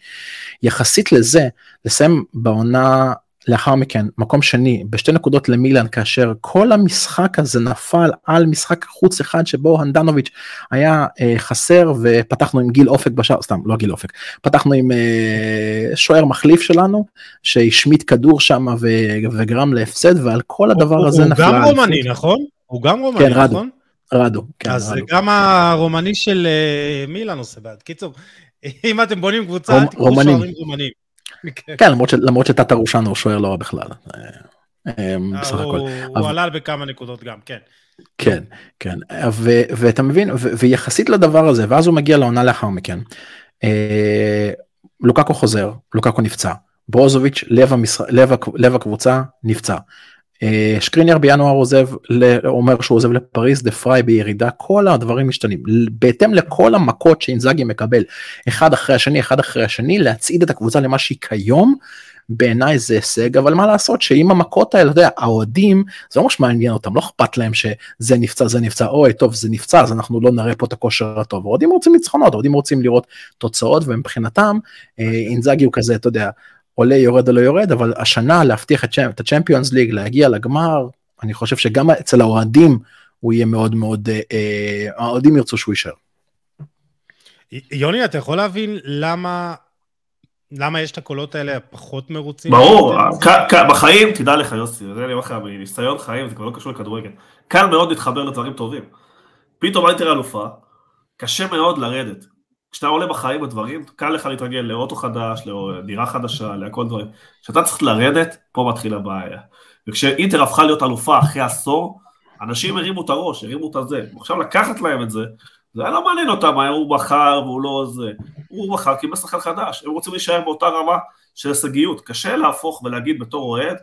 יחסית לזה, לסיים בעונה לאחר מכן מקום שני בשתי נקודות למילאן כאשר כל המשחק הזה נפל על משחק חוץ אחד שבו הנדנוביץ' היה אה, חסר ופתחנו עם גיל אופק בשער סתם לא גיל אופק פתחנו עם אה, שוער מחליף שלנו שהשמיט כדור שם וגרם להפסד ועל כל הדבר הוא, הזה נפלה. הוא גם רומני נכון? הוא גם רומני כן, רדו, נכון? רדו. כן, אז רדו. גם הרומני של אה, מילאן עושה בעד. קיצור, אם אתם בונים קבוצה, רומ, תקראו שוערים רומנים. כן, כן למרות שטאטה רושנו הוא שוער לא רע בכלל. אה, אה, בסך הכל. הוא עלה בכמה נקודות גם, כן. כן, כן, ואתה מבין, ויחסית לדבר הזה, ואז הוא מגיע לעונה לאחר מכן, אה, לוקקו חוזר, לוקקו נפצע, ברוזוביץ', לב הקבוצה, נפצע. אה, שקריניאר בינואר עוזב, אומר שהוא עוזב לפריז, דה פריי בירידה, כל הדברים משתנים. בהתאם לכל המכות שאינזאגי מקבל, אחד אחרי השני, אחד אחרי השני, להצעיד את הקבוצה למה שהיא כיום, בעיניי זה הישג, אבל מה לעשות שעם המכות האלה, אתה יודע, האוהדים, זה לא ממש מעניין אותם, לא אכפת להם שזה נפצע, זה נפצע, אוי, טוב, זה נפצע, אז אנחנו לא נראה פה את הכושר הטוב. האוהדים רוצים ניצחונות, האוהדים רוצים לראות תוצאות, ומבחינתם, אה, אינזאגי הוא כזה, אתה יודע, עולה יורד או לא יורד אבל השנה להבטיח את הצ'מפיונס ליג להגיע לגמר אני חושב שגם אצל האוהדים הוא יהיה מאוד מאוד אה, אה, האוהדים ירצו שהוא יישאר. יוני אתה יכול להבין למה למה יש את הקולות האלה הפחות מרוצים? ברור, בחיים, תדע לך יוסי, זה אני אומר לך, מניסיון חיים, זה כבר לא קשור לכדורגל. קל מאוד להתחבר לדברים טובים. פתאום אל תראה אלופה, קשה מאוד לרדת. כשאתה עולה בחיים בדברים, קל לך להתרגל לאוטו חדש, לדירה חדשה, להכל דברים. כשאתה צריך לרדת, פה מתחילה הבעיה. וכשאינטר הפכה להיות אלופה אחרי עשור, אנשים הרימו את הראש, הרימו את הזה. עכשיו לקחת להם את זה, זה היה לא מעניין אותם, היה הוא בחר והוא לא זה. הוא בחר כי שחקן חדש, הם רוצים להישאר באותה רמה של הישגיות. קשה להפוך ולהגיד בתור אוהד,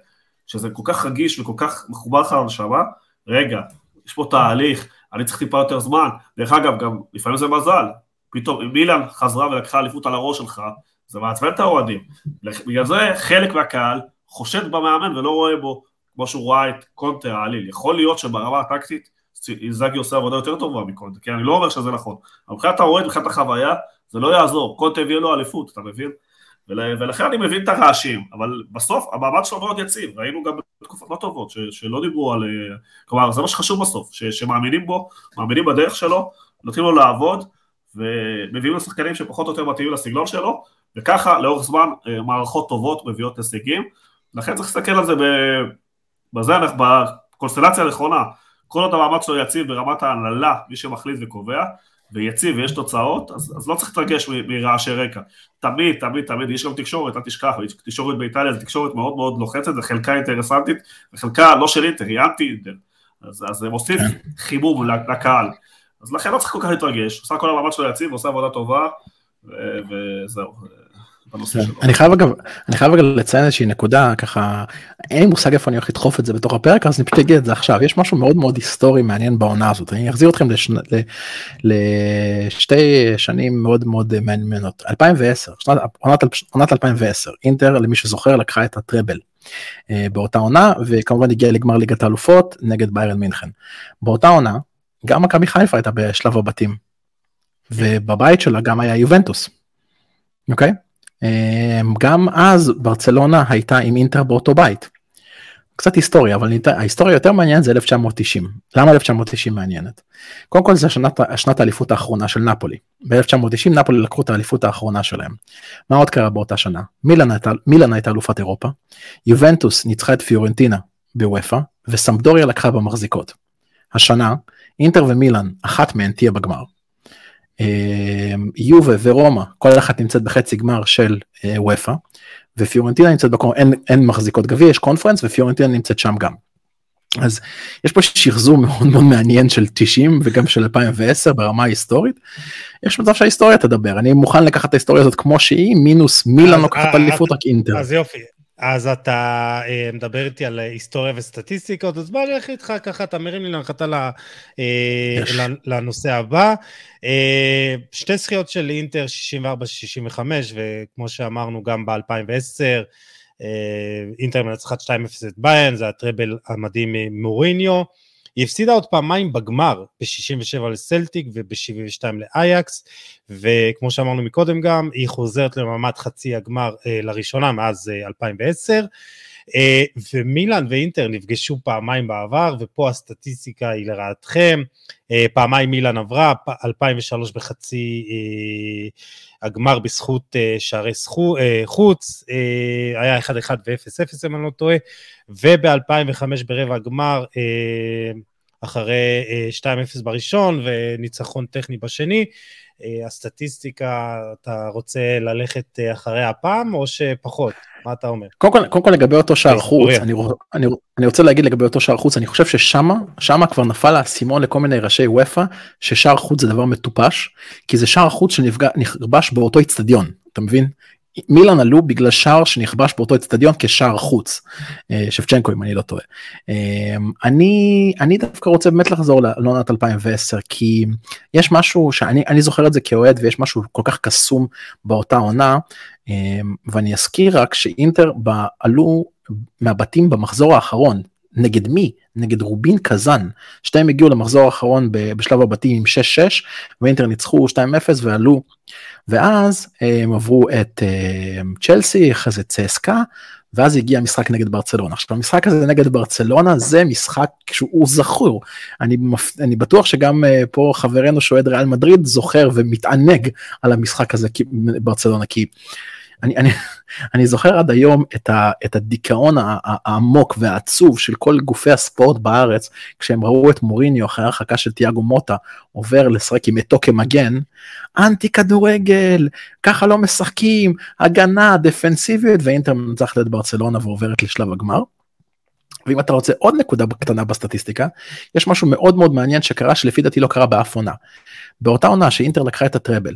שזה כל כך רגיש וכל כך מחובר לך לנשמה, רגע, יש פה תהליך, אני צריך טיפה יותר זמן. דרך אגב, גם לפעמים זה מזל. פתאום, אם מילן חזרה ולקחה אליפות על הראש שלך, זה מעצבן את האוהדים. בגלל זה חלק מהקהל חושד במאמן ולא רואה בו, כמו שהוא ראה את קונטה העליל. יכול להיות שברמה הטקטית, איזאגי עושה עבודה יותר טובה מקונטה, כי אני לא אומר שזה נכון. אבל מבחינת האוהד, מבחינת החוויה, זה לא יעזור. קונטה הביא לו אליפות, אתה מבין? ולכן אני מבין את הרעשים, אבל בסוף המעמד שלו מאוד יציב, ראינו גם בתקופות לא טובות, ש, שלא דיברו על... כלומר, זה מה שחשוב בסוף, ש, שמאמינים בו, מאמינים בדרך שלו, נותנים לו לעבוד, ומביאים לו שחקנים שפחות או יותר מתאימים לסגנון שלו, וככה לאורך זמן אה, מערכות טובות מביאות הישגים, לכן צריך להסתכל על זה בזה, בקונסטלציה הנכונה, כל עוד המאמץ שלו יציב ברמת ההנהלה, מי שמחליט וקובע, ויציב ויש תוצאות, אז, אז לא צריך להתרגש מרעשי רקע. תמיד, תמיד, תמיד, יש גם תקשורת, אל תשכח, תקשורת באיטליה זו תקשורת מאוד מאוד לוחצת, וחלקה אינטרסנטית, וחלקה לא של אינטר, היא אנטי. אז, אז זה מוסיף חימום לקהל. אז לכן לא צריך כל כך להתרגש, עושה כל המאמץ שלו יציב, עושה עבודה טובה, וזהו. כן. אני חייב אגב אני חייב אגב לציין איזושהי נקודה ככה אין לי מושג איפה אני הולך לדחוף את זה בתוך הפרק אז אני פשוט אגיד את זה עכשיו. יש משהו מאוד מאוד היסטורי מעניין בעונה הזאת. אני אחזיר אתכם לשתי שנים מאוד מאוד מעניינות. 2010 שנת, עונת, עונת 2010 אינטר למי שזוכר לקחה את הטראבל אה, באותה עונה וכמובן הגיעה לגמר ליגת האלופות נגד ביירן מינכן. באותה עונה גם מכבי חיפה הייתה בשלב הבתים ובבית שלה גם היה יובנטוס. אוקיי? אמ, גם אז ברצלונה הייתה עם אינטר באותו בית. קצת היסטוריה אבל ההיסטוריה יותר מעניינת זה 1990 למה 1990 מעניינת. קודם כל זה שנת, שנת האליפות האחרונה של נפולי ב-1990 נפולי לקחו את האליפות האחרונה שלהם. מה עוד קרה באותה שנה מילאן הייתה, מילאן הייתה אלופת אירופה יובנטוס ניצחה את פיורנטינה בוופא וסמפדוריה לקחה במחזיקות. השנה אינטר ומילאן אחת מהן תהיה בגמר. אמ, יובה ורומא כל אחת נמצאת בחצי גמר של אה, וופא ופיורנטינה נמצאת בקום אין, אין מחזיקות גביע יש קונפרנס ופיורנטינה נמצאת שם גם. אז יש פה שחזור מאוד מאוד מעניין של 90 וגם של 2010 ברמה ההיסטורית. יש מצב שההיסטוריה תדבר אני מוכן לקחת את ההיסטוריה הזאת כמו שהיא מינוס מילאן לוקחת אליפות רק אינטר. אז יופי אז אתה אה, מדבר איתי על היסטוריה וסטטיסטיקות, אז בוא נלך איתך ככה, אתה מרים לי להנחתה אה, לנושא הבא. אה, שתי זכיות של אינטר 64-65, וכמו שאמרנו גם ב-2010, אינטר מנצחת 2-0 את ביין, זה הטראבל המדהים ממוריניו. היא הפסידה עוד פעמיים בגמר, ב-67 לסלטיק וב-72 לאייקס, וכמו שאמרנו מקודם גם, היא חוזרת למעמד חצי הגמר אה, לראשונה מאז אה, 2010. אה, ומילאן ואינטר נפגשו פעמיים בעבר, ופה הסטטיסטיקה היא לרעתכם. אה, פעמיים מילאן עברה, 2003 בחצי אה, הגמר בזכות אה, שערי סחו, אה, חוץ, אה, היה 1-1 ו-0-0 אם אני לא טועה, וב-2005 ברבע הגמר, אה, אחרי 2-0 אה, בראשון וניצחון טכני בשני. אה, הסטטיסטיקה, אתה רוצה ללכת אה, אחרי הפעם או שפחות? מה אתה אומר? קודם כל, קודם כל לגבי אותו שער חוץ, אני, אני, אני רוצה להגיד לגבי אותו שער חוץ, אני חושב ששמה, שמה כבר נפל האסימון לכל מיני ראשי וופא, ששער חוץ זה דבר מטופש, כי זה שער חוץ שנכבש באותו איצטדיון, אתה מבין? מילאן עלו בגלל שער שנכבש באותו אצטדיון כשער חוץ, אה, שבצ'נקו אם אני לא טועה. אה, אני, אני דווקא רוצה באמת לחזור לעונת 2010 כי יש משהו שאני זוכר את זה כאוהד ויש משהו כל כך קסום באותה עונה. אה, ואני אזכיר רק שאינטר עלו מהבתים במחזור האחרון נגד מי? נגד רובין קזאן. שתיהם הגיעו למחזור האחרון בשלב הבתים עם 6-6 ואינטר ניצחו 2-0 ועלו. ואז אה, הם עברו את אה, צ'לסי, אחרי זה צסקה, ואז הגיע משחק נגד ברצלונה. עכשיו המשחק הזה נגד ברצלונה זה משחק שהוא זכור. אני, אני בטוח שגם uh, פה חברנו שאוהד ריאל מדריד זוכר ומתענג על המשחק הזה ברצלונה כי אני, אני, אני זוכר עד היום את, ה, את הדיכאון העמוק והעצוב של כל גופי הספורט בארץ, כשהם ראו את מוריניו אחרי הרחקה של תיאגו מוטה עובר לשחק עם אתו כמגן, אנטי כדורגל, ככה לא משחקים, הגנה, דפנסיביות, ואינטר מנצחת את ברצלונה ועוברת לשלב הגמר. ואם אתה רוצה עוד נקודה קטנה בסטטיסטיקה, יש משהו מאוד מאוד מעניין שקרה שלפי דעתי לא קרה באף עונה. באותה עונה שאינטר לקחה את הטראבל,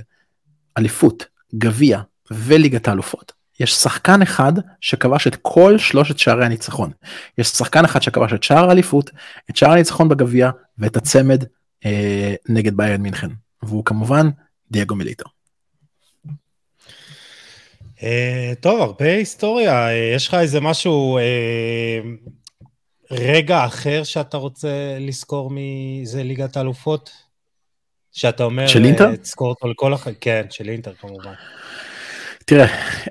אליפות, גביע וליגת האלופות, יש שחקן אחד שכבש את כל שלושת שערי הניצחון. יש שחקן אחד שכבש את שער האליפות, את שער הניצחון בגביע ואת הצמד אה, נגד ביירן מינכן. והוא כמובן דייגו מיליטו. Uh, טוב, הרבה היסטוריה. Uh, יש לך איזה משהו uh, רגע אחר שאתה רוצה לזכור מזה ליגת האלופות? שאתה אומר... של אינטר? אה, תזכור אותו לכל החיים, כן, של אינטר כמובן. תראה,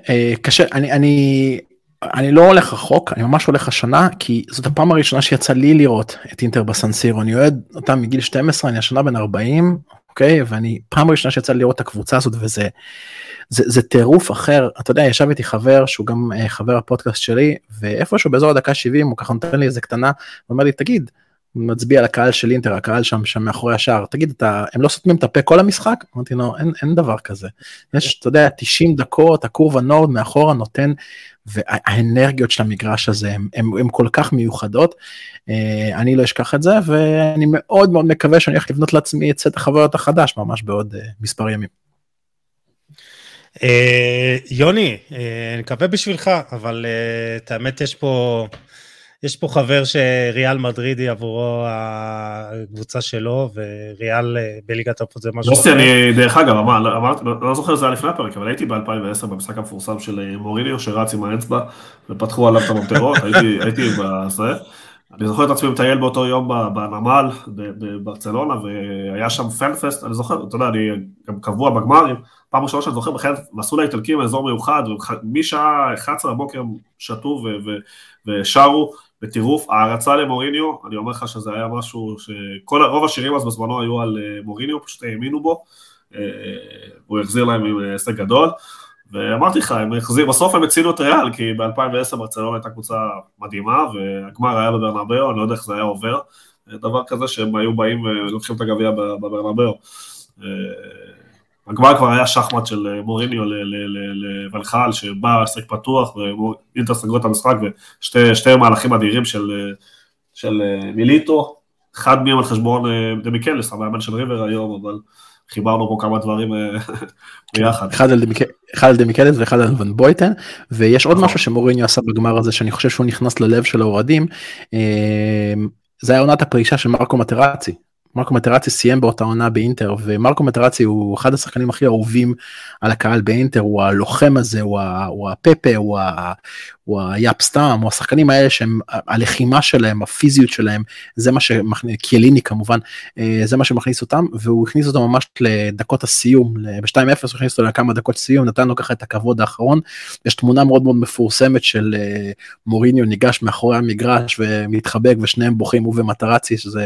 אה, קשה, אני, אני, אני לא הולך רחוק, אני ממש הולך השנה, כי זאת הפעם הראשונה שיצא לי לראות את אינטר בסנסירו, אני אוהד אותם מגיל 12, אני השנה בן 40, אוקיי? ואני פעם ראשונה שיצא לי לראות את הקבוצה הזאת, וזה זה, זה טירוף אחר, אתה יודע, ישב איתי חבר שהוא גם uh, חבר הפודקאסט שלי, ואיפשהו באזור הדקה 70 הוא ככה נותן לי איזה קטנה, הוא אומר לי, תגיד, מצביע על הקהל של אינטר, הקהל שם, שם מאחורי השער, תגיד, אתה, הם לא סותמים את הפה כל המשחק? אמרתי לו, אין, אין דבר כזה. יש, אתה יודע, 90 דקות, הקורבה נורד מאחורה נותן, והאנרגיות של המגרש הזה הם כל כך מיוחדות, אה, אני לא אשכח את זה, ואני מאוד מאוד מקווה שאני הולך לבנות לעצמי את סט החוויות החדש ממש בעוד uh, מספר ימים. אה, יוני, אה, אני מקווה בשבילך, אבל אה, את האמת יש פה... יש פה חבר שריאל מדריד היא עבורו הקבוצה שלו, וריאל בליגת הפות זה משהו... יוסי, אני, דרך אגב, אמרתי, לא זוכר זה היה לפני הפרק, אבל הייתי ב-2010 במשחק המפורסם של מוריניו, שרץ עם האצבע, ופתחו עליו את הממטרות, הייתי בזה. אני זוכר את עצמי מטייל באותו יום בנמל בברצלונה, והיה שם פנפסט, אני זוכר, אתה יודע, אני גם קבוע בגמרים, פעם ראשונה שאני זוכר, בכלל נסעו לאיטלקים מאזור מיוחד, ומשעה 11 בבוקר שתו ושרו בטירוף, הערצה למוריניו, אני אומר לך שזה היה משהו שכל, רוב השירים אז בזמנו היו על אה, מוריניו, פשוט האמינו בו, אה, הוא החזיר להם עם אה, הישג גדול. ואמרתי לך, הם החזיר, בסוף הם הצילו את ריאל, כי ב-2010 ברצלונה הייתה קבוצה מדהימה, והגמר היה בברנבאו, אני לא יודע איך זה היה עובר, דבר כזה שהם היו באים ולוקחים את הגביע בברנבאו. הגמר כבר היה שחמט של מוריניו לוולחל, שבא לשחק פתוח, ואינטר סגרו את המשחק, ושתי מהלכים אדירים של, של מיליטו, אחד מהם על חשבון דמיקלס, המאמן של ריבר היום, אבל חיברנו פה כמה דברים אה, ביחד. אחד על דמיקלס ואחד על ון בויטן ויש עוד נכון. משהו שמוריניו עשה בגמר הזה שאני חושב שהוא נכנס ללב של האוהדים. אה, זה היה עונת הפרישה של מרקו מטרצי מרקו מטרצי סיים באותה עונה באינטר ומרקו מטרצי הוא אחד השחקנים הכי אהובים על הקהל באינטר הוא הלוחם הזה הוא, ה, הוא הפפה הוא, ה, הוא היאפ סטאם הוא השחקנים האלה שהם הלחימה שלהם הפיזיות שלהם זה מה שמכניס קיאליני כמובן אה, זה מה שמכניס אותם והוא הכניס אותם ממש לדקות הסיום ב-2-0 הוא הכניס אותו לכמה דקות סיום נתן לו ככה את הכבוד האחרון. יש תמונה מאוד מאוד מפורסמת של אה, מוריניו ניגש מאחורי המגרש ומתחבק ושניהם בוכים הוא ומטרצי שזה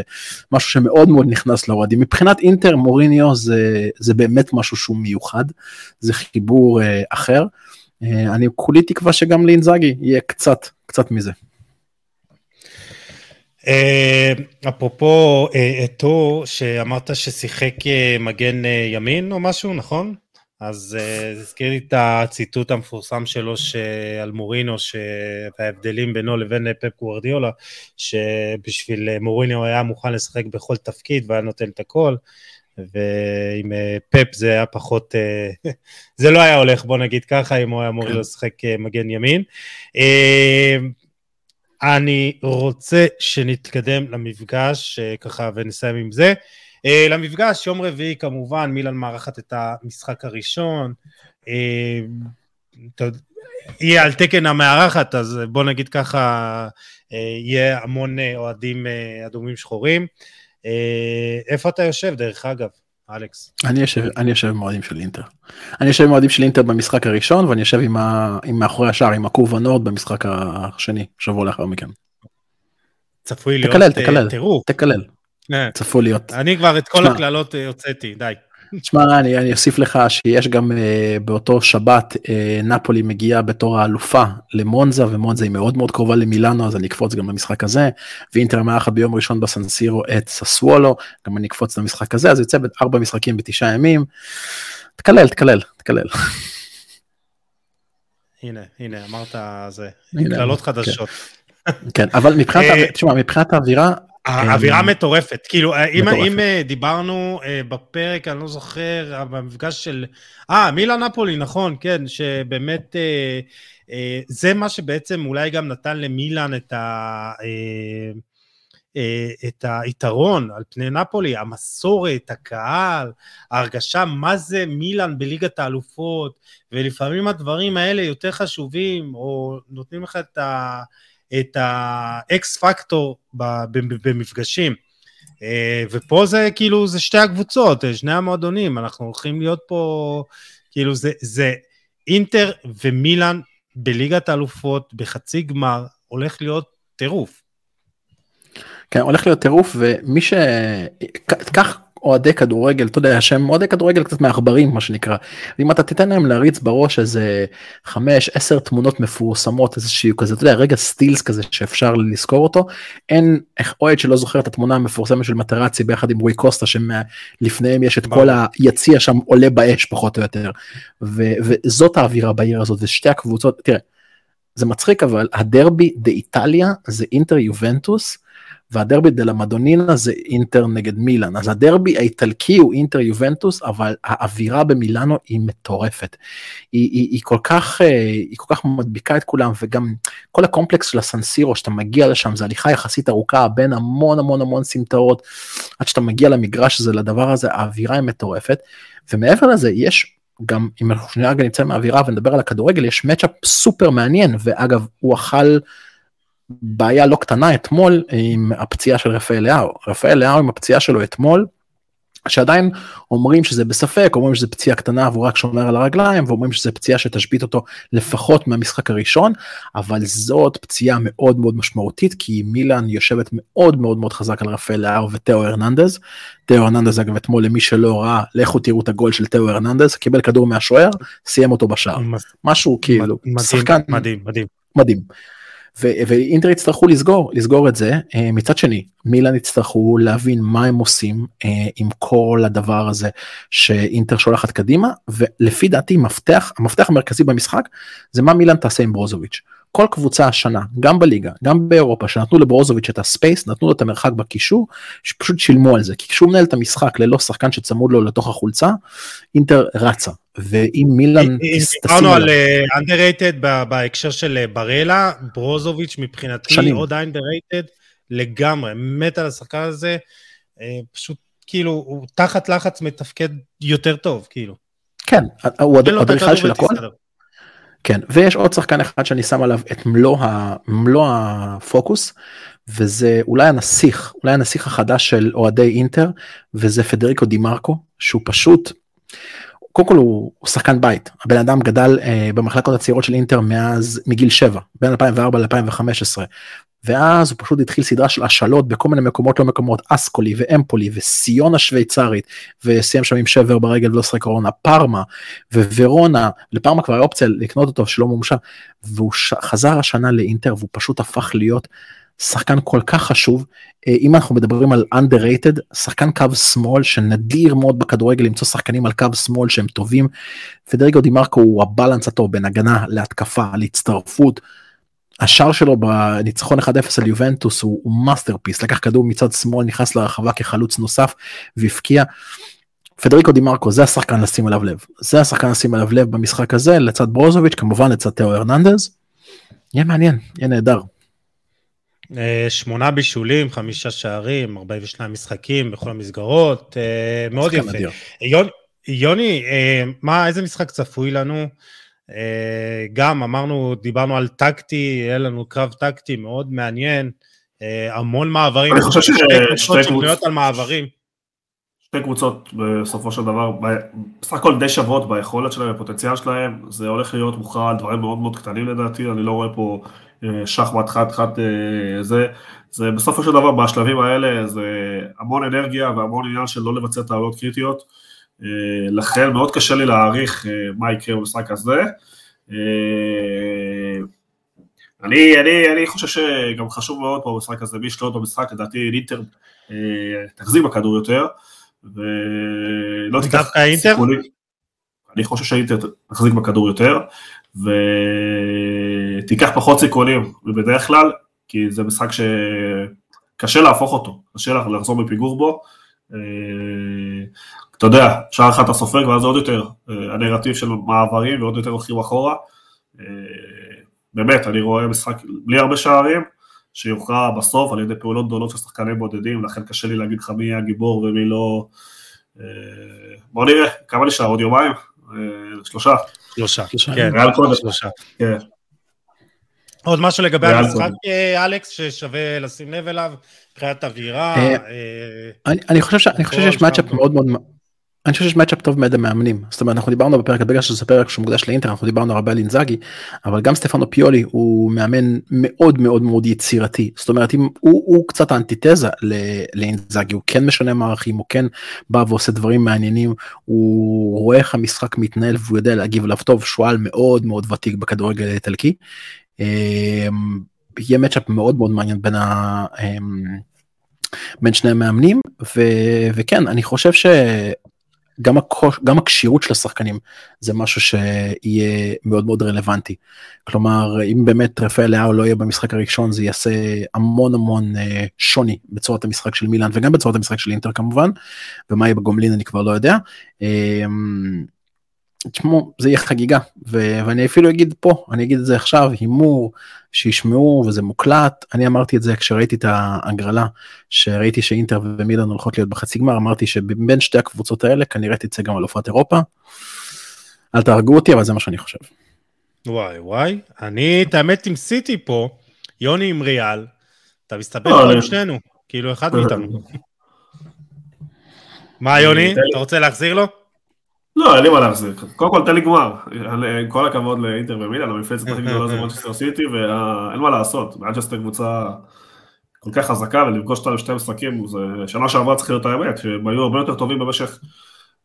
משהו שמאוד מאוד נכנס לאוהדים מבחינת אינטר מוריניו זה זה באמת משהו שהוא מיוחד זה חיבור אה, אחר. אה, אני כולי תקווה שגם לאינזאגי יהיה קצת, קצת מזה. אה, אפרופו אתו, שאמרת ששיחק מגן ימין או משהו, נכון? אז זה הזכיר לי את הציטוט המפורסם שלו על מורינו, וההבדלים בינו לבין פפ גוורדיולה, שבשביל מורינו היה מוכן לשחק בכל תפקיד והיה נותן את הכל, ועם אה, פפ זה היה פחות, אה, זה לא היה הולך, בוא נגיד ככה, אם הוא היה אמור כן. לשחק אה, מגן ימין. אני רוצה שנתקדם למפגש, ככה, ונסיים עם זה. למפגש, יום רביעי כמובן, מילן מארחת את המשחק הראשון. יהיה על תקן המארחת, אז בוא נגיד ככה, יהיה המון אוהדים אדומים שחורים. אה, איפה אתה יושב דרך אגב, אלכס? אני יושב, אני יושב עם אוהדים של אינטר. אני יושב עם אוהדים של אינטר במשחק הראשון ואני יושב עם, ה, עם מאחורי השער עם הקורבה נורד במשחק השני, שבוע לאחר מכן. צפוי להיות תקלל, תקלל, טירוף. תקלל. צפוי להיות. אני כבר את כל הקללות הוצאתי, די. תשמע, אני, אני אוסיף לך שיש גם uh, באותו שבת uh, נפולי מגיעה בתור האלופה למונזה, ומונזה היא מאוד מאוד קרובה למילאנו, אז אני אקפוץ גם למשחק הזה, ואינטר מארחת ביום ראשון בסנסירו את ססוולו, גם אני אקפוץ למשחק הזה, אז יוצא בארבע משחקים בתשעה ימים. תקלל, תקלל, תקלל. הנה, הנה, אמרת זה, קללות חדשות. כן, כן אבל מבחינת, תשמע, מבחינת האווירה, האווירה מטורפת, כאילו, אם, אם דיברנו בפרק, אני לא זוכר, במפגש של... אה, מילה נפולי, נכון, כן, שבאמת זה מה שבעצם אולי גם נתן למילאן את ה... את היתרון על פני נפולי, המסורת, הקהל, ההרגשה מה זה מילאן בליגת האלופות, ולפעמים הדברים האלה יותר חשובים, או נותנים לך את ה... את האקס פקטור במפגשים. אה, ופה זה כאילו, זה שתי הקבוצות, שני המועדונים, אנחנו הולכים להיות פה, כאילו זה, זה אינטר ומילאן בליגת האלופות, בחצי גמר, הולך להיות טירוף. כן, הולך להיות טירוף, ומי ש... קח אוהדי כדורגל, אתה יודע, שהם אוהדי כדורגל קצת מעכברים מה שנקרא. אם אתה תיתן להם להריץ בראש איזה 5-10 תמונות מפורסמות, איזשהו כזה, אתה יודע, רגע סטילס כזה שאפשר לזכור אותו, אין אוהד שלא זוכר את התמונה המפורסמת של מטרצי ביחד עם רוי קוסטה, שלפניהם יש את כל היציע שם עולה באש פחות או יותר. ו- וזאת האווירה בעיר הזאת, ושתי הקבוצות, תראה, זה מצחיק אבל ה Derby d'Italia זה אינטר יובנטוס. וה Derby della Madonnina זה אינטר נגד מילאן אז הדרבי האיטלקי הוא אינטר יובנטוס אבל האווירה במילאנו היא מטורפת. היא, היא, היא כל כך אה, היא כל כך מדביקה את כולם וגם כל הקומפלקס של הסן סירו שאתה מגיע לשם זה הליכה יחסית ארוכה בין המון המון המון סמטאות עד שאתה מגיע למגרש הזה לדבר הזה האווירה היא מטורפת ומעבר לזה יש גם אם אנחנו שנייה רגע מהאווירה ונדבר על הכדורגל יש מצ'אפ סופר מעניין ואגב הוא אכל. בעיה לא קטנה אתמול עם הפציעה של רפאל לאהו. רפאל לאהו עם הפציעה שלו אתמול, שעדיין אומרים שזה בספק, אומרים שזה פציעה קטנה והוא רק שומר על הרגליים, ואומרים שזה פציעה שתשבית אותו לפחות מהמשחק הראשון, אבל זאת פציעה מאוד מאוד משמעותית, כי מילאן יושבת מאוד מאוד מאוד חזק על רפאל לאהו ותאו הרננדז. תאו הרננדז אגב אתמול למי שלא ראה, לכו תראו את הגול של תאו הרננדז, קיבל כדור מהשוער, סיים אותו בשער. משהו כאילו, שחקן מדהים, מדהים. מדהים. ואינטר יצטרכו לסגור לסגור את זה אה, מצד שני מילאן יצטרכו להבין מה הם עושים אה, עם כל הדבר הזה שאינטר שולחת קדימה ולפי דעתי מפתח המפתח המרכזי במשחק זה מה מילאן תעשה עם ברוזוביץ'. כל קבוצה השנה גם בליגה גם באירופה שנתנו לברוזוביץ' את הספייס נתנו לו את המרחק בקישור שפשוט שילמו על זה כי כשהוא מנהל את המשחק ללא שחקן שצמוד לו לתוך החולצה אינטר רצה ואם מילאן... אם דיברנו על אה, underrated בהקשר של אה, ברלה, ברוזוביץ' מבחינתי. עוד underrated לגמרי, מת על השחקן הזה, אה, פשוט כאילו הוא תחת לחץ מתפקד יותר טוב כאילו. כן, הוא אדריכל של הכל. כן, ויש עוד שחקן אחד שאני שם עליו את מלוא, ה, מלוא הפוקוס, וזה אולי הנסיך, אולי הנסיך החדש של אוהדי אינטר, וזה פדריקו דימרקו, שהוא פשוט, קודם כל הוא, הוא שחקן בית, הבן אדם גדל אה, במחלקות הצעירות של אינטר מאז, מגיל 7, בין 2004 ל-2015, ואז הוא פשוט התחיל סדרה של השאלות בכל מיני מקומות לא מקומות, אסקולי ואמפולי וסיון השוויצרית, וסיים שם עם שבר ברגל ולא שחק קורונה, פארמה וורונה, לפארמה כבר היה אופציה לקנות אותו שלא מומשה, והוא ש... חזר השנה לאינטר והוא פשוט הפך להיות שחקן כל כך חשוב, אה, אם אנחנו מדברים על underrated, שחקן קו שמאל שנדיר מאוד בכדורגל למצוא שחקנים על קו שמאל שהם טובים, פדריקו דימרקו הוא ה balance הטוב בין הגנה להתקפה, להצטרפות. השער שלו בניצחון 1-0 על יובנטוס הוא, הוא masterpiece, לקח כדור מצד שמאל, נכנס לרחבה כחלוץ נוסף והפקיע. פדריקו דימרקו זה השחקן לשים עליו לב, זה השחקן לשים עליו לב במשחק הזה לצד ברוזוביץ' כמובן לצד תאו הרננדז. יהיה מעניין, יהיה נהדר. אה, שמונה בישולים, חמישה שערים, 42 משחקים בכל המסגרות, אה, מאוד יפה. יוני, יוני, אה, מה, איזה משחק צפוי לנו? גם אמרנו, דיברנו על טקטי, יהיה לנו קרב טקטי מאוד מעניין, המון מעברים. אני חושב ששתי קבוצות על מעברים. שתי קבוצות בסופו של דבר, בסך הכל די שוות ביכולת שלהם, בפוטנציאל שלהם, זה הולך להיות מוכרע על דברים מאוד מאוד קטנים לדעתי, אני לא רואה פה שחמט חד חד זה, זה בסופו של דבר בשלבים האלה זה המון אנרגיה והמון עניין של לא לבצע טעויות קריטיות לכן מאוד קשה לי להעריך מה יקרה במשחק הזה. אני, אני, אני חושב שגם חשוב מאוד פה במשחק הזה, מי ישלוט במשחק, לדעתי אינטר תחזיק בכדור יותר, ולא תיקח סיכונים. אני חושב שהאינטר תחזיק בכדור יותר, ותיקח פחות סיכונים בדרך כלל, כי זה משחק שקשה להפוך אותו, קשה לחזור מפיגור בו. אתה יודע, שער אחד אתה סופג ואז עוד יותר הנרטיב של מעברים ועוד יותר הולכים אחורה. באמת, אני רואה משחק בלי הרבה שערים, שיוכרע בסוף על ידי פעולות גדולות של שחקנים בודדים, לכן קשה לי להגיד לך מי יהיה הגיבור ומי לא... בוא נראה, כמה נשאר? עוד יומיים? שלושה. שלושה, כן, שלושה. כן. עוד משהו לגבי המשחק, אלכס, ששווה לשים לב אליו, מבחינת אווירה? אני חושב שיש מאצ'אפ מאוד מאוד... אני חושב שיש מצ'אפ טוב בין המאמנים זאת אומרת אנחנו דיברנו בפרק בגלל שזה פרק שמוקדש לאינטר אנחנו דיברנו הרבה על אינזאגי אבל גם סטפנו פיולי הוא מאמן מאוד מאוד מאוד יצירתי זאת אומרת אם הוא, הוא קצת האנטיתזה לאינזאגי הוא כן משנה מערכים הוא כן בא ועושה דברים מעניינים הוא רואה איך המשחק מתנהל והוא יודע להגיב עליו טוב שועל מאוד מאוד ותיק בכדורגל האיטלקי. אמ, יהיה מצ'אפ מאוד מאוד מעניין בין ה... אמ, בין שני המאמנים ו... וכן אני חושב ש... גם, הקוש, גם הכשירות של השחקנים זה משהו שיהיה מאוד מאוד רלוונטי. כלומר, אם באמת רפאל לאהו לא יהיה במשחק הראשון, זה יעשה המון המון אה, שוני בצורת המשחק של מילאן וגם בצורת המשחק של אינטר כמובן, ומה יהיה בגומלין אני כבר לא יודע. אה, תשמעו, זה יהיה חגיגה, ו- ואני אפילו אגיד פה, אני אגיד את זה עכשיו, הימור, שישמעו וזה מוקלט, אני אמרתי את זה כשראיתי את ההגרלה, שראיתי שאינטר ומילן הולכות להיות בחצי גמר, אמרתי שבין שתי הקבוצות האלה כנראה תצא גם אלופת אירופה. אל תהרגו אותי, אבל זה מה שאני חושב. וואי וואי, אני את האמת עם סיטי פה, יוני עם ריאל, אתה מסתבר פה עם שנינו, כאילו אחד מאיתנו. מה יוני, אתה רוצה להחזיר לו? לא, אין לי מה להחזיר. קודם כל תן לי גמר. כל הכבוד לאינטר ומילן, המפלצת הכי גדולה זה מנצ'סטר סיטי, ואין מה לעשות. מנצ'סטר קבוצה כל כך חזקה, ולפגוש אותה לשתי משחקים, זה שנה שעברה צריך להיות האמת, שהם היו הרבה יותר טובים במשך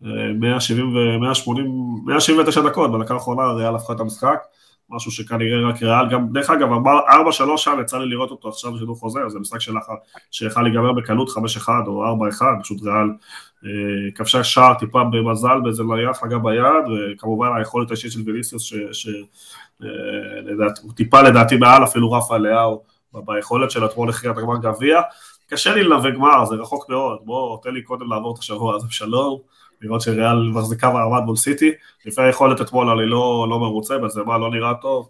170 ו-180, 179 דקות, בדקה האחרונה ריאל הפכה את המשחק, משהו שכנראה רק ריאל, גם דרך אגב, 4-3 שם יצא לי לראות אותו עכשיו בשידור חוזר, זה משחק שיכל להיגמר בקלות 5-1 או 4-1, פשוט ריאל אה, כבשה שער טיפה במזל באיזה נייח לגע ביד, וכמובן היכולת האישית של ויניסיוס, שהוא אה, טיפה לדעתי מעל אפילו רפה אליהו, ביכולת של אתמול הכריע את הגמר גביע. קשה לי לנווה גמר, זה רחוק מאוד, בוא תן לי קודם לעבור את השבוע הזה בשלום, לראות שריאל מחזיקה מעמד מול סיטי, לפני היכולת אתמול אני לא, לא מרוצה בזה, מה לא נראה טוב,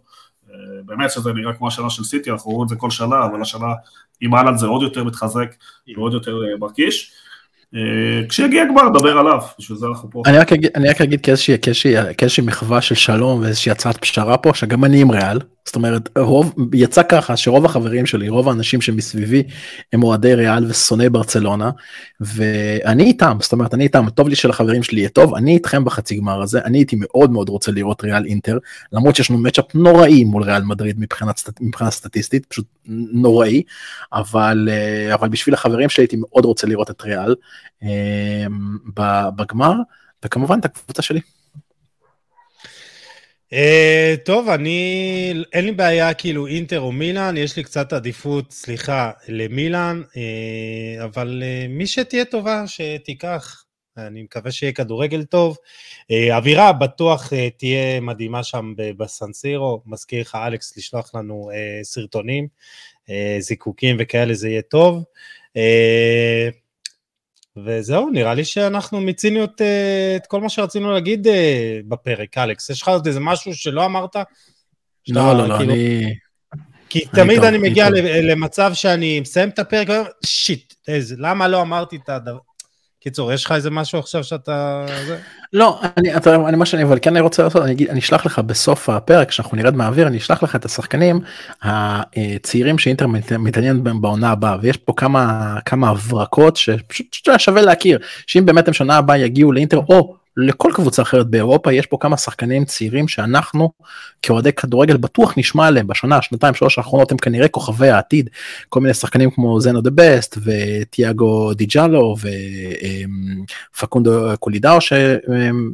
אה, באמת שזה נראה כמו השנה של סיטי, אנחנו רואים את זה כל שנה, אבל השנה עם אהלן זה עוד יותר מתחזק ועוד יותר מרגיש. אה, כשיגיע הגמר נדבר עליו, בשביל זה אנחנו פה. אני רק אגיד, אני רק אגיד כאיזושהי, כאיזושהי, כאיזושהי מחווה של שלום ואיזושהי הצעת פשרה פה, שגם אני עם ריאל, זאת אומרת, רוב, יצא ככה שרוב החברים שלי, רוב האנשים שמסביבי הם אוהדי ריאל ושונאי ברצלונה, ואני איתם, זאת אומרת, אני איתם, טוב לי שלחברים שלי יהיה טוב, אני איתכם בחצי גמר הזה, אני הייתי מאוד מאוד רוצה לראות ריאל אינטר, למרות שיש לנו מצ'אפ נוראי מול ריאל מדריד מבחינת, מבחינה סטטיסטית, פשוט נוראי, אבל, אה, אבל בשביל החברים שלי הייתי מאוד רוצה לראות את ריאל בגמר, וכמובן את הקבוצה שלי. Uh, טוב, אני, אין לי בעיה כאילו אינטר או מילאן, יש לי קצת עדיפות, סליחה, למילאן, uh, אבל uh, מי שתהיה טובה, שתיקח. אני מקווה שיהיה כדורגל טוב. אווירה בטוח תהיה מדהימה שם בסנסירו, מזכיר לך אלכס לשלוח לנו סרטונים, זיקוקים וכאלה, זה יהיה טוב. וזהו, נראה לי שאנחנו מיצינו את, אה, את כל מה שרצינו להגיד אה, בפרק, אלכס. יש לך עוד איזה משהו שלא אמרת? לא, לא, לא, כאילו... אני... כי אני תמיד טוב, אני מגיע טוב. למצב שאני מסיים את הפרק, שיט, איזה, למה לא אמרתי את הדבר... קיצור, יש לך איזה משהו עכשיו שאתה... לא, אני, אתה, אני מה שאני אבל כן רוצה לעשות, אני, אני אשלח לך בסוף הפרק, כשאנחנו נרד מהאוויר, אני אשלח לך את השחקנים הצעירים שאינטר מתעניין בהם בעונה הבאה, ויש פה כמה, כמה הברקות שפשוט שווה להכיר, שאם באמת הם שנה הבאה יגיעו לאינטר, או לכל קבוצה אחרת באירופה יש פה כמה שחקנים צעירים שאנחנו כאוהדי כדורגל בטוח נשמע עליהם בשנה שנתיים שלוש האחרונות הם כנראה כוכבי העתיד. כל מיני שחקנים כמו זנו דה בסט וטיאגו דיג'אלו ופקונדו קולידאו ש...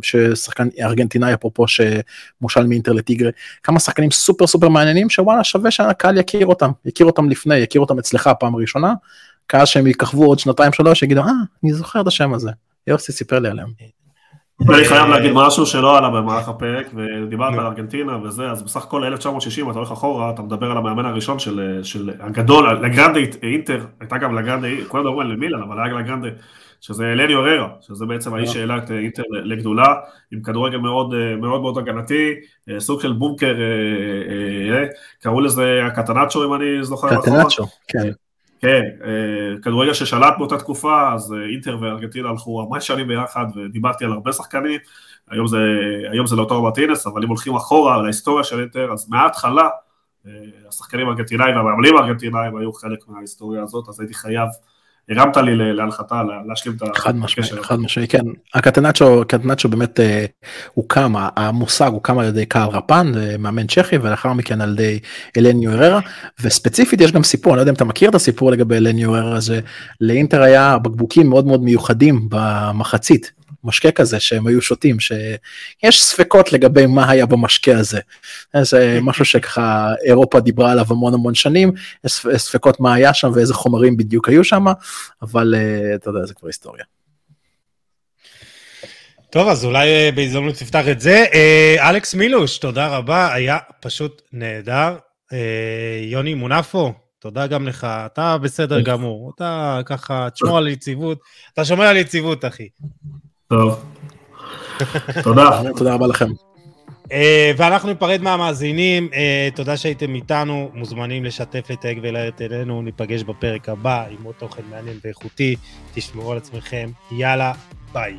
ששחקן ארגנטינאי אפרופו שמושאל מאינטר לטיגרה כמה שחקנים סופר סופר מעניינים שוואלה שווה שהקהל יכיר אותם יכיר אותם לפני יכיר אותם אצלך פעם ראשונה. כאלה שהם יככבו עוד שנתיים שלוש יגידו אה אני זוכר את השם הזה. יוסי סיפר לי עליהם. אני חייב להגיד משהו שלא עלה במהלך הפרק, ודיברת על ארגנטינה וזה, אז בסך הכל 1960, אתה הולך אחורה, אתה מדבר על המאמן הראשון של, הגדול, לגרנדה אינטר, הייתה גם לגרנדה, כולם מדברים על מילאן, אבל היה לגרנדה, שזה אלני אוררה, שזה בעצם האיש שהעלה את אינטר לגדולה, עם כדורגל מאוד מאוד הגנתי, סוג של בונקר, קראו לזה הקטנצ'ו אם אני זוכר נכון. קטנצ'ו, כן. כן, כדורגל ששלט באותה תקופה, אז אינטר וארגנטינה הלכו הרבה שנים ביחד, ודיברתי על הרבה שחקנים, היום זה, היום זה לאוטורו מרטינס, אבל אם הולכים אחורה להיסטוריה של אינטר, אז מההתחלה, השחקנים הארגנטינאים והמאמנים הארגנטינאים היו חלק מההיסטוריה הזאת, אז הייתי חייב הרמת לי להנחתה להשלים את הקשר. חד משמעי, חד משמעי, כן. הקטנצ'ו, הקטנצ'ו באמת אה, הוקם, המושג הוקם על ידי קהל רפן, מאמן צ'כי, ולאחר מכן על ידי אלניו אררה, וספציפית יש גם סיפור, אני לא יודע אם אתה מכיר את הסיפור לגבי אלניו אררה, הזה, לאינטר היה בקבוקים מאוד מאוד מיוחדים במחצית. משקה כזה שהם היו שותים, שיש ספקות לגבי מה היה במשקה הזה. זה משהו שככה אירופה דיברה עליו המון המון שנים, יש ספקות מה היה שם ואיזה חומרים בדיוק היו שם, אבל אה, אתה יודע, זה כבר היסטוריה. טוב, אז אולי אה, בהזדמנות תפתח את זה. אה, אלכס מילוש, תודה רבה, היה פשוט נהדר. יוני מונפו, תודה גם לך, אתה בסדר גמור, אתה ככה, תשמור על יציבות, אתה שומר על יציבות, אחי. טוב. תודה. תודה רבה לכם. Uh, ואנחנו ניפרד מהמאזינים, uh, תודה שהייתם איתנו, מוזמנים לשתף, לתייג ולהרת אלינו, ניפגש בפרק הבא עם עוד תוכן מעניין ואיכותי, תשמרו על עצמכם, יאללה, ביי.